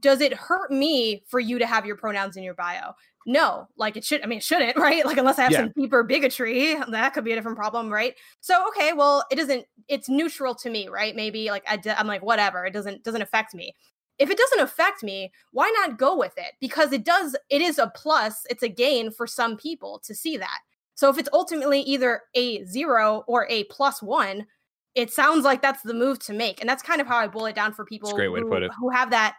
S2: does it hurt me for you to have your pronouns in your bio no like it should i mean it shouldn't right? Like unless i have
S1: Yeah.
S2: some deeper bigotry that could be a different problem right? So okay well it doesn't it's neutral to me right? Maybe like I d- i'm like whatever it doesn't doesn't affect me. If it doesn't affect me why not go with it? Because it does it is a plus it's a gain for some people to see that. So if it's ultimately either a zero or a plus one it sounds like that's the move to make and that's kind of how i boil it down for people
S1: great way to
S2: who,
S1: put it.
S2: who have that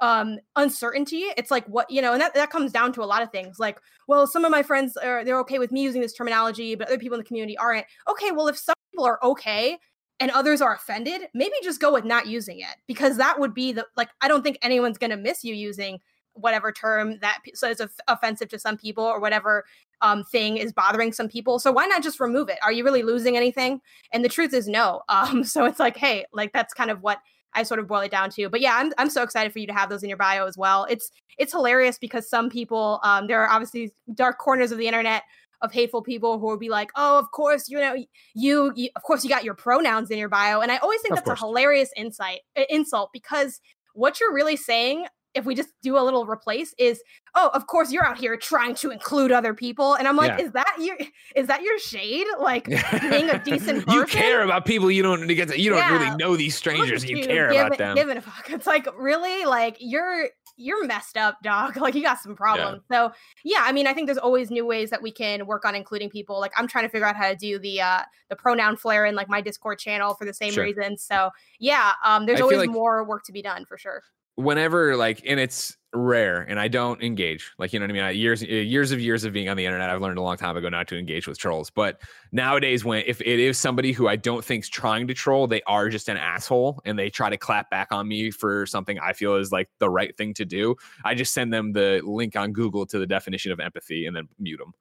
S2: um uncertainty. It's like what you know and that, that comes down to a lot of things like well some of my friends are they're okay with me using this terminology but other people in the community aren't. Okay well if some people are okay and others are offended maybe just go with not using it because that would be the like i don't think anyone's going to miss you using whatever term that off- offensive to some people or whatever um thing is bothering some people. So why not just remove it? Are you really losing anything? And the truth is no. Um so it's like hey like that's kind of what I sort of boil it down to. But yeah, I'm I'm so excited for you to have those in your bio as well. It's it's hilarious because some people, um, there are obviously dark corners of the internet of hateful people who will be like, "Oh, of course, you know, you, you of course you got your pronouns in your bio," and I always think
S1: Of
S2: that's
S1: course.
S2: a hilarious insight insult because what you're really saying. If we just do a little replace, is oh, of course you're out here trying to include other people, and I'm like,
S1: Yeah.
S2: is that your is that your shade? Like being a decent person?
S1: you care about people you don't get to, you don't
S2: Yeah.
S1: really know these strangers and you care
S2: give
S1: about
S2: it-
S1: them.
S2: Giving a fuck. It's like really like you're you're messed up, dog. Like you got some problems. So yeah, I mean, I think there's always new ways that we can work on including people. Like I'm trying to figure out how to do the uh the pronoun flare in like my Discord channel for the same
S1: Sure.
S2: reason. So yeah, um there's
S1: I
S2: always
S1: like-
S2: more work to be done for sure.
S1: Whenever like and it's rare and i don't engage like you know what i mean? I, years uh, years of years of being on the internet i've learned a long time ago not to engage with trolls but nowadays when if it is somebody who i don't think's trying to troll they are just an asshole and they try to clap back on me for something i feel is like the right thing to do i just send them the link on google to the definition of empathy and then mute them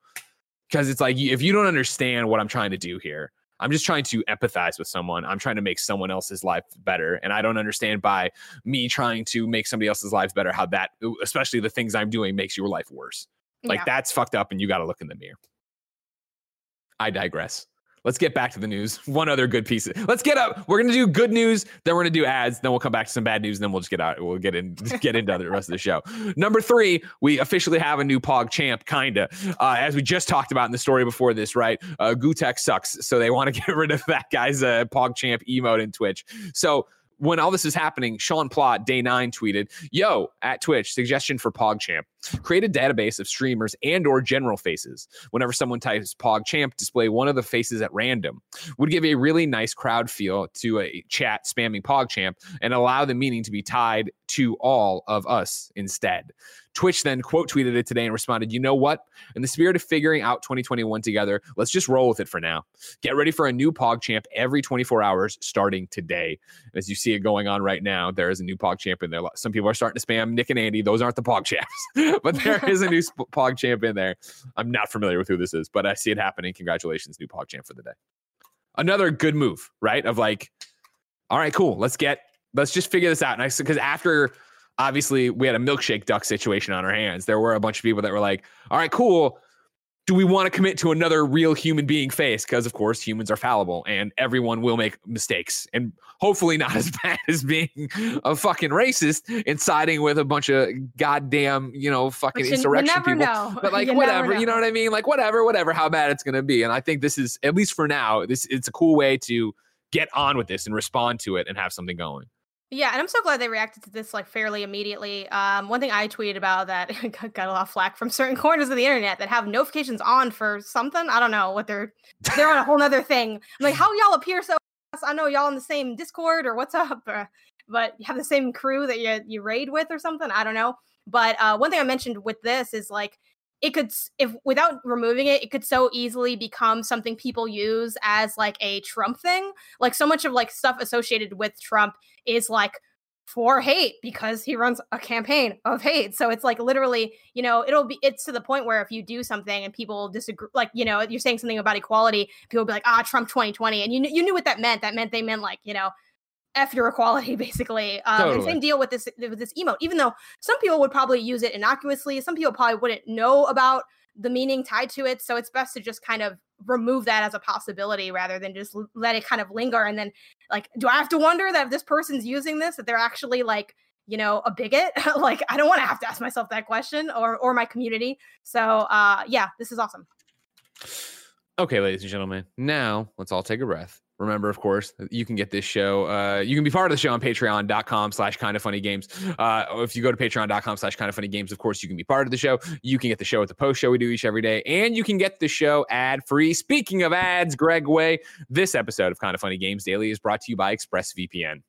S1: because it's like if you don't understand what i'm trying to do here I'm just trying to empathize with someone. I'm trying to make someone else's life better. And I don't understand by me trying to make somebody else's lives better how that, especially the things I'm doing, makes your life worse. Like
S2: yeah.
S1: that's fucked up and you got to look in the mirror. I digress. Let's get back to the news. One other good piece. Let's get up. We're gonna do good news, then we're gonna do ads, then we'll come back to some bad news, and then we'll just get out. We'll get in, get into the rest of the show. Number three, we officially have a new Pog champ, kinda. Uh, as we just talked about in the story before this, right? Uh, Gootecks sucks, so they want to get rid of that guy's uh, Pog champ emote in Twitch. So when all this is happening, Sean Plott, day nine, tweeted, Yo, at Twitch, suggestion for PogChamp. Create a database of streamers and or general faces. Whenever someone types PogChamp, display one of the faces at random. Would give a really nice crowd feel to a chat spamming PogChamp and allow the meaning to be tied to all of us instead. Twitch then quote tweeted it today and responded, You know what? In the spirit of figuring out 2021 together, let's just roll with it for now. Get ready for a new PogChamp every 24 hours starting today. As you see it going on right now, there is a new PogChamp in there. Some people are starting to spam Nick and Andy. Those aren't the PogChamps, but there is a new sp- PogChamp in there. I'm not familiar with who this is, but I see it happening. Congratulations, new PogChamp for the day. Another good move, right? Of like, all right, cool. Let's get, let's just figure this out. And I, because after obviously we had a milkshake duck situation on our hands, there were a bunch of people that were like, all right, cool do we want to commit to another real human being face? Because of course humans are fallible and everyone will make mistakes, and hopefully not as bad as being a fucking racist and siding with a bunch of goddamn you know fucking
S2: you,
S1: insurrection people.
S2: know.
S1: But like
S2: You
S1: whatever, you know what I mean? Like whatever, whatever, how bad it's gonna be. And I think this is at least for now, this it's a cool way to get on with this and respond to it and have something going.
S2: Yeah, and I'm so glad they reacted to this like fairly immediately. Um, one thing I tweeted about that got a lot of flack from certain corners of the internet that have notifications on for something. I don't know what they're they're on a whole nother thing. I'm like, how y'all appear so? I know y'all in the same Discord or what's up, or, but you have the same crew that you you raid with or something. I don't know. But uh, one thing I mentioned with this is like it could if without removing it it could so easily become something people use as like a trump thing like so much of like stuff associated with trump is like for hate because he runs a campaign of hate. So it's like literally, you know, it'll be it's to the point where if you do something and people disagree, like you know, you're saying something about equality, people will be like, ah, Trump 2020, and you you knew what that meant. That meant they meant like you know. F your equality, basically. Um,
S1: Totally.
S2: And same deal with this with this emote. Even though some people would probably use it innocuously, some people probably wouldn't know about the meaning tied to it. So it's best to just kind of remove that as a possibility rather than just l- let it kind of linger. And then, like, do I have to wonder that if this person's using this, that they're actually like, you know, a bigot? like, I don't want to have to ask myself that question or or my community. So, uh, yeah, this is awesome.
S1: Okay, ladies and gentlemen, now let's all take a breath. Remember, of course, you can get this show. Uh, you can be part of the show on patreon.com slash kind of funny games. Uh, if you go to patreon.com slash kind of funny games, of course, you can be part of the show. You can get the show at the post show we do each every day, and you can get the show ad free. Speaking of ads, Greg Way, this episode of Kind of Funny Games Daily is brought to you by ExpressVPN.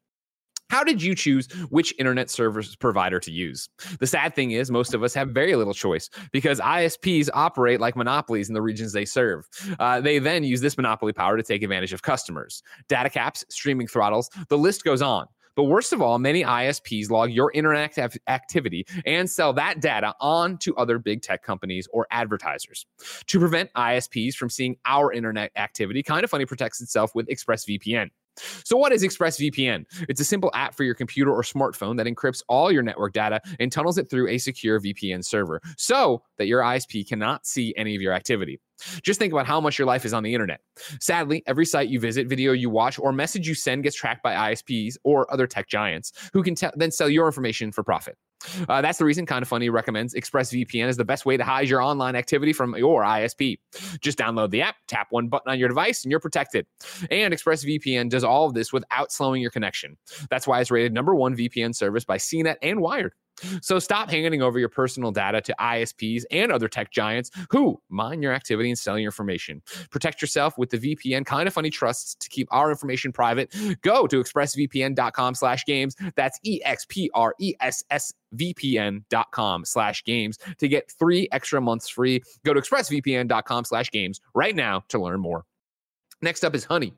S1: How did you choose which internet service provider to use? The sad thing is, most of us have very little choice because ISPs operate like monopolies in the regions they serve. Uh, they then use this monopoly power to take advantage of customers. Data caps, streaming throttles, the list goes on. But worst of all, many ISPs log your internet activity and sell that data on to other big tech companies or advertisers. To prevent ISPs from seeing our internet activity, Kind of Funny protects itself with ExpressVPN. So, what is ExpressVPN? It's a simple app for your computer or smartphone that encrypts all your network data and tunnels it through a secure VPN server so that your ISP cannot see any of your activity. Just think about how much your life is on the internet. Sadly, every site you visit, video you watch, or message you send gets tracked by ISPs or other tech giants who can te- then sell your information for profit. Uh, that's the reason Kind of Funny recommends ExpressVPN is the best way to hide your online activity from your ISP. Just download the app, tap one button on your device, and you're protected. And ExpressVPN does all of this without slowing your connection. That's why it's rated number one VPN service by CNET and Wired. So stop handing over your personal data to ISPs and other tech giants who mine your activity and sell your information. Protect yourself with the VPN Kind of Funny trusts to keep our information private. Go to expressvpn.com slash games. That's E-X-P-R-E-S-S vpn.com slash games to get three extra months free. Go to expressvpn.com slash games right now to learn more. Next up is Honey.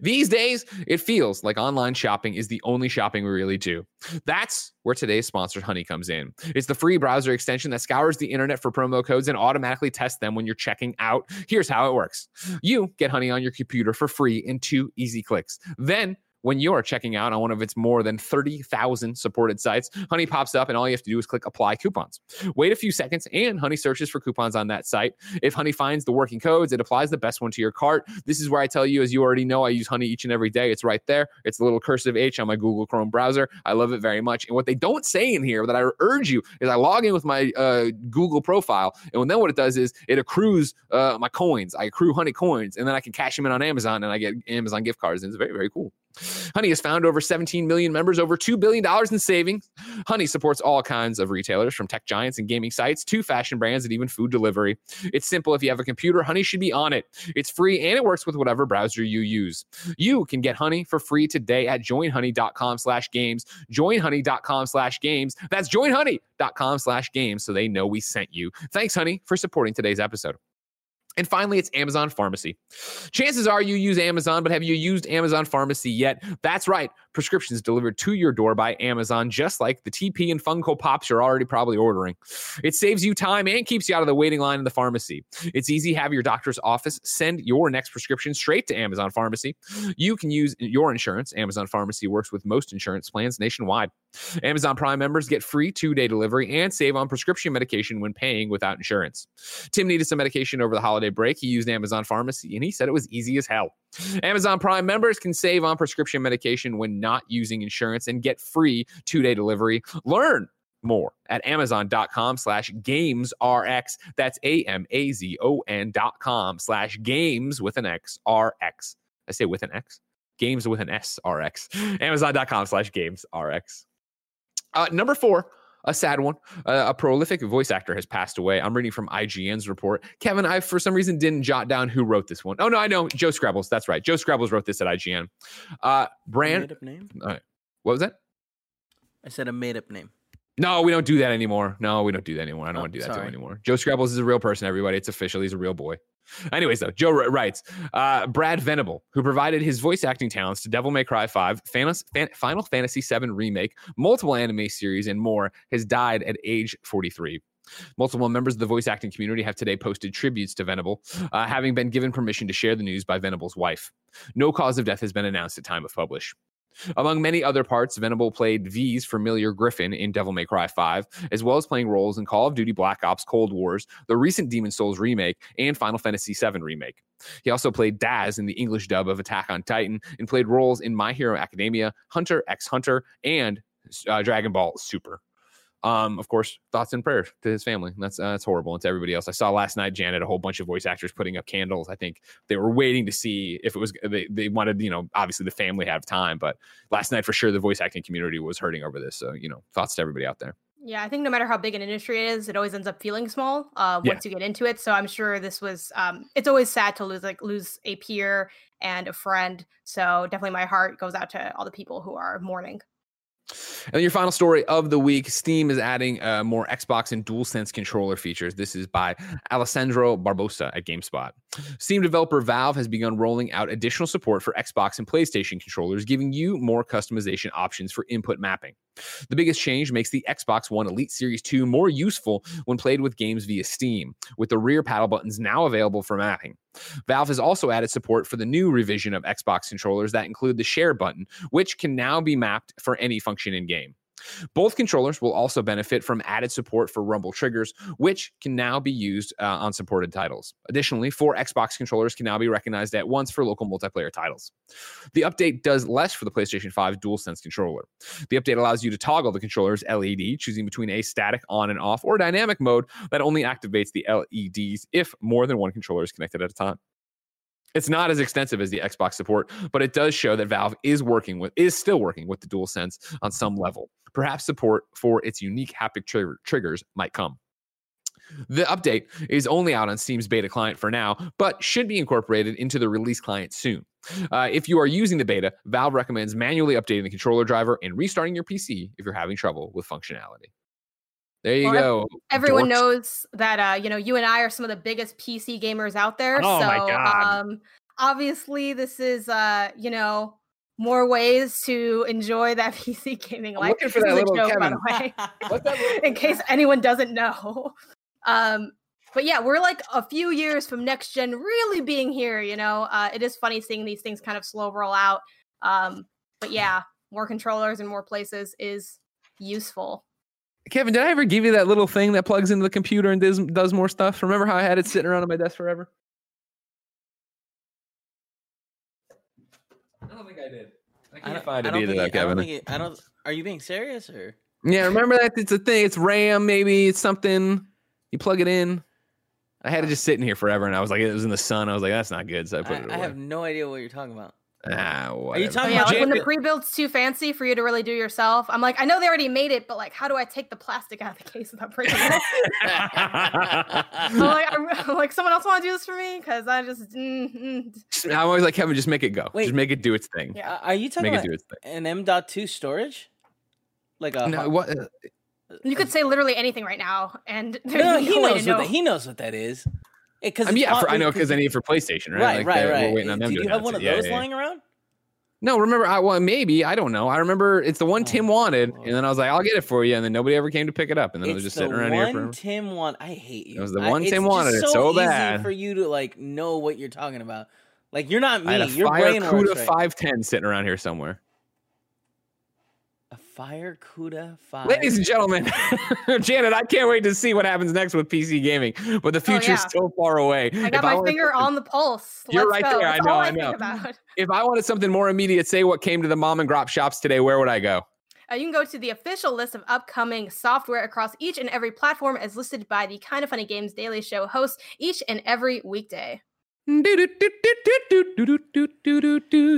S1: These days, it feels like online shopping is the only shopping we really do. That's where today's sponsored Honey comes in. It's the free browser extension that scours the internet for promo codes and automatically tests them when you're checking out. Here's how it works you get Honey on your computer for free in two easy clicks. Then when you're checking out on one of its more than 30,000 supported sites, Honey pops up and all you have to do is click apply coupons. Wait a few seconds and Honey searches for coupons on that site. If Honey finds the working codes, it applies the best one to your cart. This is where I tell you, as you already know, I use Honey each and every day. It's right there. It's a little cursive H on my Google Chrome browser. I love it very much. And what they don't say in here that I urge you is I log in with my uh, Google profile. And then what it does is it accrues uh, my coins. I accrue Honey coins and then I can cash them in on Amazon and I get Amazon gift cards. And it's very, very cool. Honey has found over 17 million members, over $2 billion in savings. Honey supports all kinds of retailers, from tech giants and gaming sites to fashion brands and even food delivery. It's simple. If you have a computer, Honey should be on it. It's free and it works with whatever browser you use. You can get Honey for free today at joinhoney.com slash games. Joinhoney.com slash games. That's joinhoney.com slash games so they know we sent you. Thanks, Honey, for supporting today's episode. And finally, it's Amazon Pharmacy. Chances are you use Amazon, but have you used Amazon Pharmacy yet? That's right. Prescriptions delivered to your door by Amazon, just like the TP and Funko Pops you're already probably ordering. It saves you time and keeps you out of the waiting line in the pharmacy. It's easy. Have your doctor's office send your next prescription straight to Amazon Pharmacy. You can use your insurance. Amazon Pharmacy works with most insurance plans nationwide. Amazon Prime members get free two day delivery and save on prescription medication when paying without insurance. Tim needed some medication over the holiday break. He used Amazon Pharmacy and he said it was easy as hell. Amazon Prime members can save on prescription medication when not using insurance and get free two day delivery. Learn more at amazon.com slash gamesrx. that's a-m-a-z-o-n dot com slash games with an x rx i say with an x games with an s rx amazon.com slash games rx uh, number four, a sad one. Uh, a prolific voice actor has passed away. I'm reading from IGN's report. Kevin, I for some reason didn't jot down who wrote this one. Oh no, I know Joe Scrabbles. That's right. Joe Scrabbles wrote this at IGN. Uh, Brand,
S4: Made up name?
S1: what was that?
S4: I said a made up name.
S1: No, we don't do that anymore. No, we don't do that anymore. I don't
S4: Oh,
S1: want to do that to him anymore. Joe Scrabbles is a real person. Everybody, it's official. He's a real boy. Anyways, though, Joe wr- writes uh, Brad Venable, who provided his voice acting talents to Devil May Cry 5, Fanos- Fan- Final Fantasy 7 Remake, multiple anime series, and more, has died at age 43. Multiple members of the voice acting community have today posted tributes to Venable, uh, having been given permission to share the news by Venable's wife. No cause of death has been announced at time of publish. Among many other parts, Venable played V's familiar Griffin in Devil May Cry 5, as well as playing roles in Call of Duty Black Ops Cold Wars, the recent Demon's Souls remake, and Final Fantasy VII remake. He also played Daz in the English dub of Attack on Titan and played roles in My Hero Academia, Hunter x Hunter, and uh, Dragon Ball Super. Um, of course, thoughts and prayers to his family. That's uh, that's horrible, and to everybody else. I saw last night, Janet, a whole bunch of voice actors putting up candles. I think they were waiting to see if it was they, they wanted, you know, obviously the family have time, but last night for sure the voice acting community was hurting over this. So you know, thoughts to everybody out there.
S2: Yeah, I think no matter how big an industry it is, it always ends up feeling small uh,
S1: Yeah.
S2: once you get into it. So I'm sure this was. Um, it's always sad to lose like lose a peer and a friend. So definitely, my heart goes out to all the people who are mourning.
S1: And your final story of the week Steam is adding uh, more Xbox and DualSense controller features. This is by Alessandro Barbosa at GameSpot. Steam developer Valve has begun rolling out additional support for Xbox and PlayStation controllers, giving you more customization options for input mapping. The biggest change makes the Xbox One Elite Series 2 more useful when played with games via Steam, with the rear paddle buttons now available for mapping. Valve has also added support for the new revision of Xbox controllers that include the share button, which can now be mapped for any function in game. Both controllers will also benefit from added support for rumble triggers, which can now be used uh, on supported titles. Additionally, four Xbox controllers can now be recognized at once for local multiplayer titles. The update does less for the PlayStation 5 DualSense controller. The update allows you to toggle the controller's LED, choosing between a static on and off or dynamic mode that only activates the LEDs if more than one controller is connected at a time. It's not as extensive as the Xbox support, but it does show that Valve is working with is still working with the DualSense on some level. Perhaps support for its unique haptic trigger, triggers might come. The update is only out on Steam's beta client for now, but should be incorporated into the release client soon. Uh, if you are using the beta, Valve recommends manually updating the controller driver and restarting your PC if you're having trouble with functionality. There you
S2: Well,
S1: go.
S2: Everyone
S1: dorks.
S2: knows that uh, you know you and I are some of the biggest PC gamers out there.
S1: Oh
S2: so
S1: my God.
S2: um obviously this is uh, you know, more ways to enjoy that PC gaming
S1: I'm
S2: life.
S1: looking for
S2: This
S1: that
S2: is a
S1: little
S2: joke, by
S1: Kevin.
S2: the way.
S1: What's that
S2: in case anyone doesn't know. Um, but yeah, we're like a few years from next gen really being here. You know, uh, it is funny seeing these things kind of slow roll out. Um, but yeah, more controllers in more places is useful.
S1: Kevin, did I ever give you that little thing that plugs into the computer and does, does more stuff? Remember how I had it sitting around on my desk forever? I don't think I did. I
S4: I
S1: can't
S4: don't,
S1: find
S4: I
S1: it
S4: don't
S1: either,
S4: think
S1: though,
S4: it- I don't
S1: Kevin.
S4: think it- I don't. Are you being serious or?
S1: Yeah, remember that? It's a thing. It's RAM, maybe. It's something. You plug it in. I had it just sitting here forever, and I was like, it was in the sun. I was like, that's not good, so I put
S4: I,
S1: it
S4: I have no idea what you're talking about.
S1: Ah,
S4: Are you
S1: whatever.
S2: Oh,
S4: talking
S2: yeah,
S4: about
S2: like when the
S1: Jan-
S2: pre-built's too fancy for you to really do yourself. I'm like, I know they already made it, but like, how do I take the plastic out of the case without breaking it? I'm like, I'm, I'm like, someone else want to do this for me? Because I just, mm, mm.
S1: I'm always like, Kevin, just make it go.
S4: Wait.
S1: just make it do its thing.
S2: Yeah.
S4: Are you talking
S1: Make it
S4: about
S1: do its thing.
S4: an M.2 storage? Like a
S1: No, what? uh,
S2: you could say literally anything right now, and
S4: No,
S2: no,
S4: he
S2: way
S4: knows
S2: to
S4: what
S2: know.
S4: that, he knows what that is. Because
S1: I mean, yeah, for, I know because I need it for PlayStation, right?
S4: Right,
S1: Like,
S4: right,
S1: uh,
S4: right.
S1: We're waiting on them
S4: Did you have one of
S1: Yeah,
S4: those
S1: yeah, yeah.
S4: lying around?
S1: No, remember, I well, maybe I don't know. I remember it's the one Tim
S4: Oh,
S1: wanted,
S4: Lord.
S1: and then I was like, I'll get it for you, and then nobody ever came to pick it up, and then it was just sitting around here forever.
S4: Tim want. I hate you.
S1: It was the one
S4: it's
S1: Tim wanted it
S4: so,
S1: so
S4: easy
S1: bad.
S4: for you to like know what you're talking about. Like you're not me.
S1: I had a
S4: Your
S1: Fire
S4: brain
S1: Cuda
S4: right.
S1: 510 sitting around here somewhere.
S4: A Fire Cuda five.
S1: Ladies and gentlemen, Janet, I can't wait to see what happens next with PC gaming, but the future's
S2: yeah.
S1: so far away.
S2: I got
S1: If
S2: my
S1: wanted
S2: finger
S1: something-
S2: on the pulse.
S1: You're
S2: Let's
S1: right
S2: go.
S1: there. I know, I
S2: I,
S1: know. If I wanted something more immediate, say what came to the mom and grop shops today, where would I go?
S2: Uh, you can go to the official list of upcoming software across each and every platform as listed by the Kind of Funny Games Daily Show hosts each and every weekday.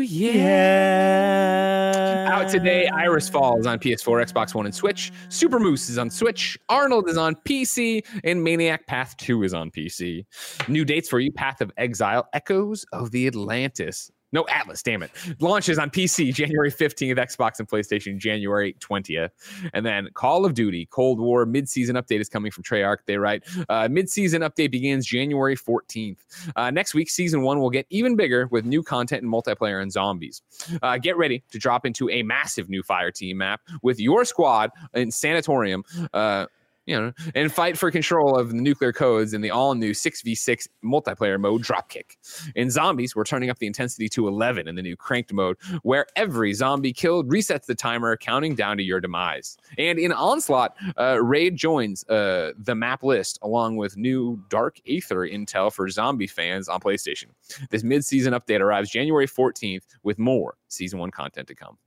S1: Yeah. Out today, Iris Falls on PS4, Xbox One, and Switch. Super Moose is on Switch. Arnold is on PC, and Maniac Path 2 is on PC. New dates for you: Path of Exile, Echoes of the Atlantis. No, Atlas, damn it. Launches on PC January 15th, Xbox and PlayStation January 20th. And then Call of Duty Cold War mid-season update is coming from Treyarch. They write uh, mid-season update begins January 14th. Uh, next week, season one will get even bigger with new content and multiplayer and zombies. Uh, get ready to drop into a massive new fire team map with your squad in Sanatorium. Uh, you know, and fight for control of the nuclear codes in the all new 6v6 multiplayer mode Dropkick. In Zombies, we're turning up the intensity to 11 in the new Cranked mode, where every zombie killed resets the timer, counting down to your demise. And in Onslaught, uh, Raid joins uh, the map list along with new Dark Aether intel for zombie fans on PlayStation. This mid season update arrives January 14th with more season one content to come.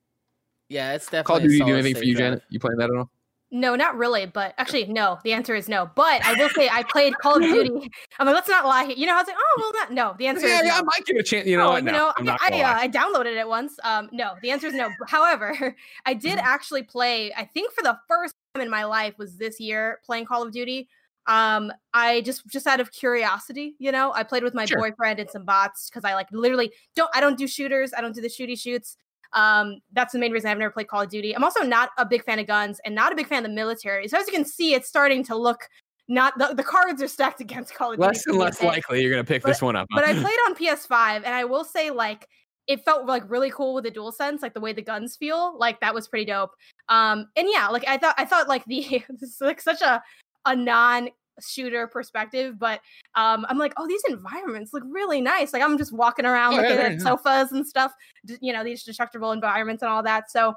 S4: Yeah, it's definitely.
S1: Call of Duty do anything for you,
S4: drive.
S1: Janet? You playing that at all?
S2: No, not really, but actually, no. The answer is no. But I will say I played Call of Duty. I'm like, let's not lie. here. You know, I was like, oh well, not no. The answer
S1: Yeah,
S2: is
S1: yeah,
S2: no.
S1: I might give it a chance. You know
S2: No, you
S1: No,
S2: know,
S1: I'm
S2: I,
S1: not
S2: I, uh. I downloaded it once. Um, no, the answer is no. However, I did
S1: Mm-hmm.
S2: actually play. I think for the first time in my life was this year playing Call of Duty. Um, I just just out of curiosity, you know, I played with my
S1: Sure.
S2: boyfriend and some bots because I like literally don't. I don't do shooters. I don't do the shooty shoots. Um, that's the main reason I've never played Call of Duty. I'm also not a big fan of guns and not a big fan of the military. So as you can see, it's starting to look not the, the cards are stacked against Call of Duty.
S1: less and less likely you're gonna pick
S2: But-
S1: this one up.
S2: but I played on PS5 and I will say like it felt like really cool with the dual sense, like the way the guns feel, like that was pretty dope. Um and yeah, like I thought I thought like the this is like such a a non shooter perspective, but um I'm like, oh these environments look really nice. Like I'm just walking around
S1: Oh,
S2: looking
S1: they're
S2: at
S1: nice.
S2: sofas and stuff, you know, these destructible environments and all that. So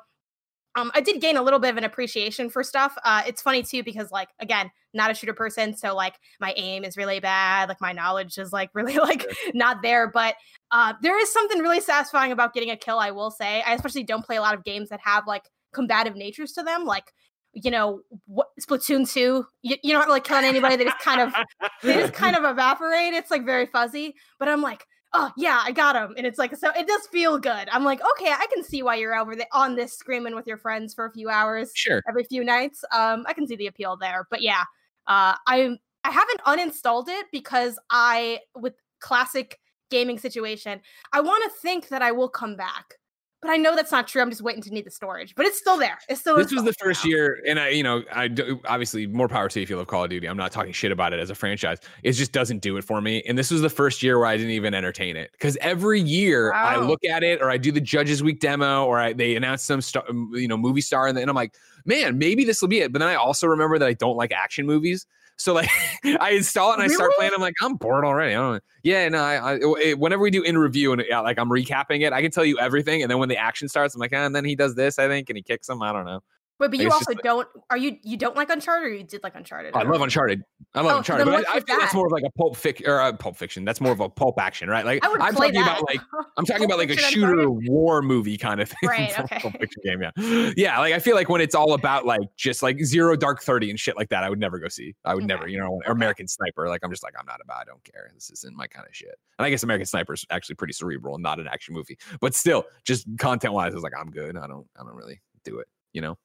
S2: um, I did gain a little bit of an appreciation for stuff. Uh, it's funny too because, like, again, not a shooter person, so like my aim is really bad. Like my knowledge is like really like not there. But uh, there is something really satisfying about getting a kill. I will say. I especially don't play a lot of games that have like combative natures to them. Like, you know, what, Splatoon two. You, you don't like killing anybody. They just kind of they just kind of evaporate. It's like very fuzzy. But I'm like, oh yeah, I got him. And it's like so it does feel good. I'm like, okay, I can see why you're over there on this screaming with your friends for a few hours
S1: Sure.
S2: every few nights. Um, I can see the appeal there. But yeah, uh I I haven't uninstalled it because I with classic gaming situation, I want to think that I will come back. But I know that's not true. I'm just waiting to need the storage. But it's still there. It's still
S1: This was the first
S2: now.
S1: year, and I, you know, I do, obviously more power to you if you love Call of Duty. I'm not talking shit about it as a franchise. It just doesn't do it for me. And this was the first year where I didn't even entertain it because every year I look at it or I do the Judges Week demo or I, they announce some star, you know, movie star, and, then I'm like, man, maybe this will be it. But then I also remember that I don't like action movies. So like I install it and I start playing. I'm like, I'm bored already. I don't. Yeah, no. I, I it- whenever we do in review and yeah, like I'm recapping it, I can tell you everything. And then when the action starts, I'm like, ah, and then he does this, I think, and he kicks him. I don't know.
S2: Wait, but you also don't are you you don't like Uncharted or you did like Uncharted?
S1: I love Uncharted. I love
S2: Oh,
S1: Uncharted, but I, I feel that's more of like a pulp fic or a pulp fiction. That's more of a pulp action, right? Like
S2: I would
S1: I'm talking
S2: that.
S1: about like I'm talking about like a shooter
S2: Uncharted?
S1: war movie kind of thing.
S2: Right, okay.
S1: Pulp Fiction game, yeah, yeah. Like I feel like when it's all about like just like zero dark thirty and shit like that, I would never go see. I would never, you know, or
S2: Okay.
S1: American Sniper. Like I'm just like I'm not about. I don't care. This isn't my kind of shit. And I guess American Sniper is actually pretty cerebral and not an action movie, but still, just content wise, I was like I'm good. I don't, I don't really do it. You know,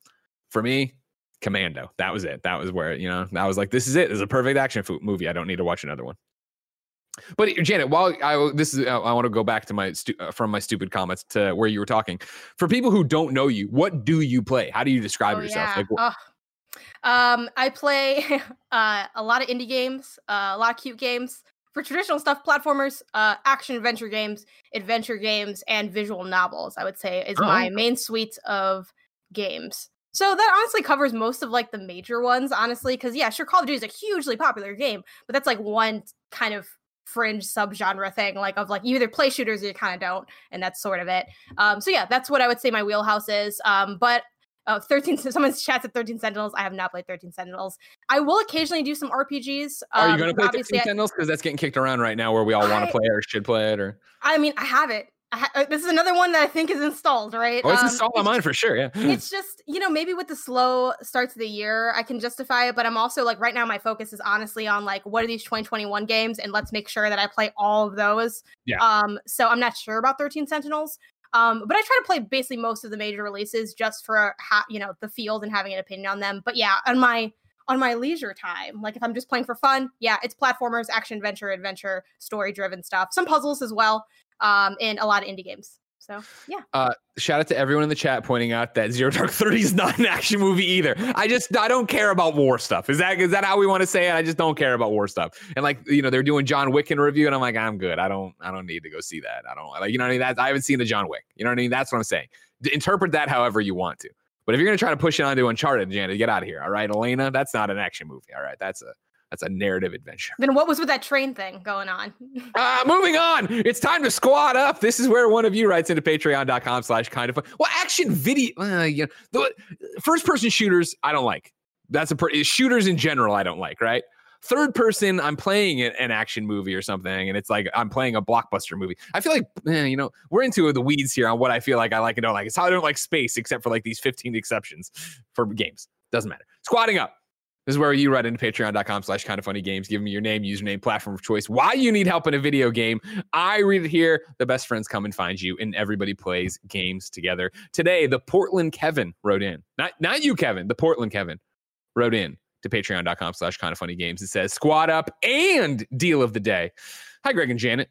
S1: for me. Commando. That was it. That was where you know. I was like, "This is it. This is a perfect action fo- movie. I don't need to watch another one." But Janet, while I this is, I want to go back to my stu- uh, from my stupid comments to where you were talking. For people who don't know you, what do you play? How do you describe
S2: Oh,
S1: yourself?
S2: yeah.
S1: Like, wh-
S2: Ugh. um, I play uh, a lot of indie games, uh, a lot of cute games. For traditional stuff, platformers, uh, action adventure games, adventure games, and visual novels, I would say is
S1: Oh,
S2: my main suite of games. So that honestly covers most of like the major ones, honestly, because yeah, sure, Call of Duty is a hugely popular game, but that's like one kind of fringe subgenre thing, like of like you either play shooters or you kind of don't, and that's sort of it. Um, so yeah, that's what I would say my wheelhouse is. Um, but uh, 13 someone's chats at 13 sentinels i have not played 13 sentinels i will occasionally do some rpgs
S1: are you
S2: um,
S1: going to play 13
S2: I,
S1: Sentinels? Because that's getting kicked around right now, where we all want to play or should play it. Or
S2: I mean i have it I this is another one that i think is installed right
S1: oh, it's
S2: Um,
S1: installed on mine for sure. Yeah.
S2: it's just you know maybe with the slow starts of the year i can justify it but i'm also like right now my focus is honestly on like what are these 2021 games and let's make sure that i play all of those
S1: Yeah.
S2: um so i'm not sure about 13 sentinels um but i try to play basically most of the major releases just for ha- you know the field and having an opinion on them but yeah on my on my leisure time like if i'm just playing for fun yeah it's platformers action adventure adventure story driven stuff some puzzles as well um, in a lot of indie games. So yeah.
S1: Shout out to everyone in the chat pointing out that Zero Dark Thirty is not an action movie either. I just I don't care about war stuff. Is that is that how we want to say it? I just don't care about war stuff. And like you know they're doing John Wick in review, and I'm like I'm good. I don't I don't need to go see that. I don't like you know what I mean. That I haven't seen the John Wick. You know what I mean. That's what I'm saying. D- interpret that however you want to. But if you're gonna try to push it onto Uncharted, Janet, get out of here. All right, Elena, that's not an action movie. All right, that's a that's a narrative adventure.
S2: Then what was with that train thing going on?
S1: Uh, moving on. It's time to squat up. This is where one of you writes into patreon.com slash kind of fun. Well, action video. Uh, yeah, the first person shooters, I don't like. That's a per- shooters in general, I don't like, right? Third person, I'm playing an an action movie or something, and it's like I'm playing a blockbuster movie. I feel like, eh, you know, we're into the weeds here on what I feel like I like and don't like. It's how I don't like space, except for like these 15 exceptions for games. Doesn't matter. Squatting up. This is where you write into patreon.com slash kind of funny games. Give me your name, username, platform of choice, why you need help in a video game. I read it here. The best friends come and find you, and everybody plays games together. Today, the Portland Kevin wrote in. Not not you, Kevin, the Portland Kevin wrote in to patreon.com slash kind of funny games. It says squad up and deal of the day. Hi, Greg and Janet.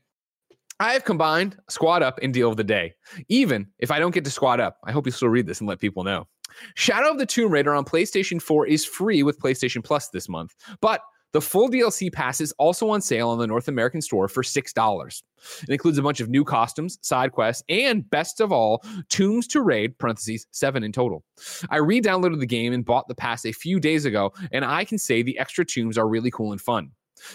S1: I have combined squad up and deal of the day. Even if I don't get to squad up, I hope you still read this and let people know. Shadow of the Tomb Raider on PlayStation 4 is free with PlayStation Plus this month, but the full DLC pass is also on sale on the North American store for $6. It includes a bunch of new costumes, side quests, and best of all, tombs to raid, parentheses, seven in total. I re downloaded the game and bought the pass a few days ago, and I can say the extra tombs are really cool and fun.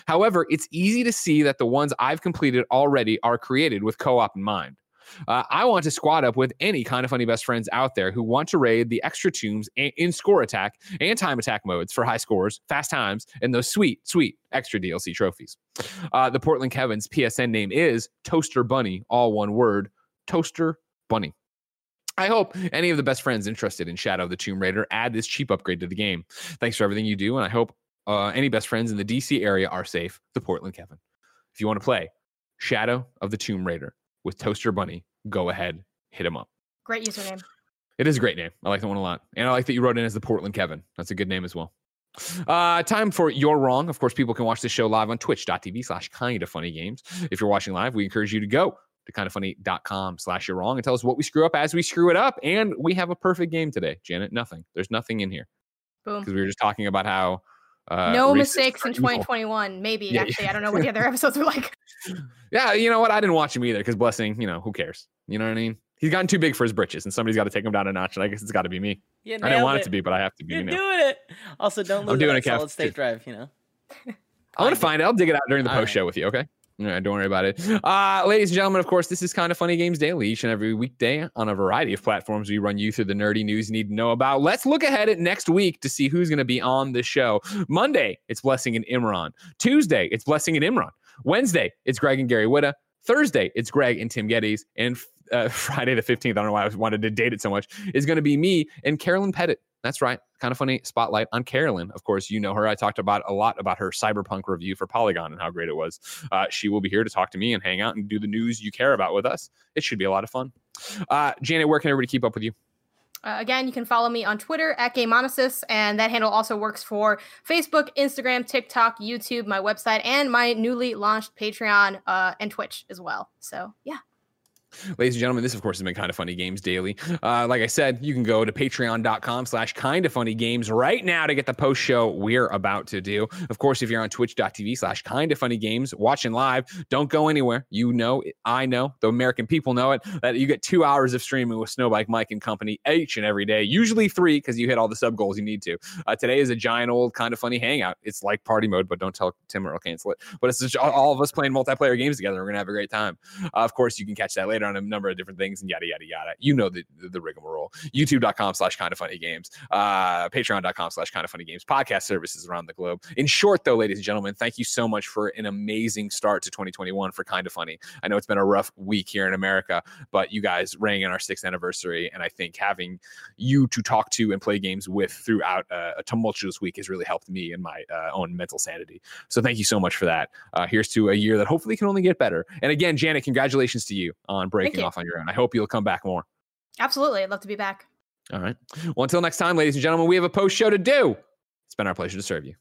S1: However, it's easy to see that the ones I've completed already are created with co op in mind. Uh, I want to squad up with any kind of funny best friends out there who want to raid the extra tombs in score attack and time attack modes for high scores, fast times, and those sweet, sweet extra DLC trophies. Uh, the Portland Kevin's PSN name is ToasterBunny, all one word, Toaster Bunny. I hope any of the best friends interested in Shadow of the Tomb Raider add this cheap upgrade to the game. Thanks for everything you do, and I hope uh, any best friends in the DC area are safe. The Portland Kevin. If you want to play Shadow of the Tomb Raider with ToasterBunny, go ahead, hit him up.
S2: Great username.
S1: It is a great name. I like that one a lot. And I like that you wrote in as the Portland Kevin. That's a good name as well. Uh, time for You're Wrong. Of course, people can watch this show live on twitch.tv slash kind of funny games. If you're watching live, we encourage you to go to kindafunny.com slash you're wrong and tell us what we screw up as we screw it up. And we have a perfect game today, Janet. Nothing. There's nothing in here
S2: Boom.
S1: because we were just talking about how uh,
S2: no mistakes
S1: are
S2: in
S1: evil.
S2: 2021. Maybe
S1: Yeah,
S2: actually,
S1: yeah.
S2: I don't know what the other episodes were like.
S1: Yeah, you know what? I didn't watch him either because blessing, you know, who cares? You know what I mean? He's gotten too big for his britches, and somebody's got to take him down a notch. And I guess it's got to be me. I didn't want it to be, but I have to be.
S4: You're
S1: You know.
S4: doing it. Also, don't lose I'm
S1: doing
S4: a
S1: it,
S4: solid state drive. You know.
S1: I want to find it. I'll dig it out during the
S4: All
S1: post show with you. Okay. All right, don't worry about it. Uh, ladies and gentlemen, of course, this is kind of funny games daily each and every weekday on a variety of platforms. We run you through the nerdy news you need to know about. Let's look ahead at next week to see who's going to be on the show. Monday, it's Blessing and Imran. Tuesday, it's Blessing and Imran. Wednesday, it's Greg and Gary Whitta. Thursday, it's Greg and Tim Gettys. And uh, Friday the 15th, I don't know why I wanted to date it so much, is going to be me and Carolyn Petit. That's right. Kind of funny spotlight on Carolyn. Of course, you know her. I talked about a lot about her cyberpunk review for Polygon and how great it was. Uh, she will be here to talk to me and hang out and do the news you care about with us. It should be a lot of fun. Uh, Janet, where can everybody keep up with you?
S2: Uh, again, you can follow me on Twitter at GameOnysus, and that handle also works for Facebook, Instagram, TikTok, YouTube, my website, and my newly launched Patreon uh, and Twitch as well. So, yeah.
S1: Ladies and gentlemen, this of course has been kind of funny games daily. Uh, like I said, you can go to patreon.com slash kind of funny games right now to get the post show we're about to do. Of course, if you're on twitch.tv slash kind of funny games watching live, don't go anywhere. You know, I know, the American people know it, that you get two hours of streaming with Snowbike Mike and company each and every day, usually three because you hit all the sub goals you need to. Uh, today is a giant old kind of funny hangout. It's like party mode, but don't tell Tim or I'll cancel it. But it's just all- all of us playing multiplayer games together. We're going to have a great time. Uh, of course, you can catch that later on a number of different things and yada, yada, yada. You know the, the, the rigmarole. YouTube.com slash kind of funny games. Uh, Patreon.com slash kind of funny games. Podcast services around the globe. In short, though, ladies and gentlemen, thank you so much for an amazing start to 2021 for kind of funny. I know it's been a rough week here in America, but you guys rang in our sixth anniversary. And I think having you to talk to and play games with throughout uh, a tumultuous week has really helped me in my uh, own mental sanity. So thank you so much for that. Uh, here's to a year that hopefully can only get better. And again, Janet, congratulations to you on breaking off on your own. I hope you'll come back more.
S2: Absolutely. I'd love to be back.
S1: All right. Well, until next time, ladies and gentlemen, we have a post show to do. It's been our pleasure to serve you.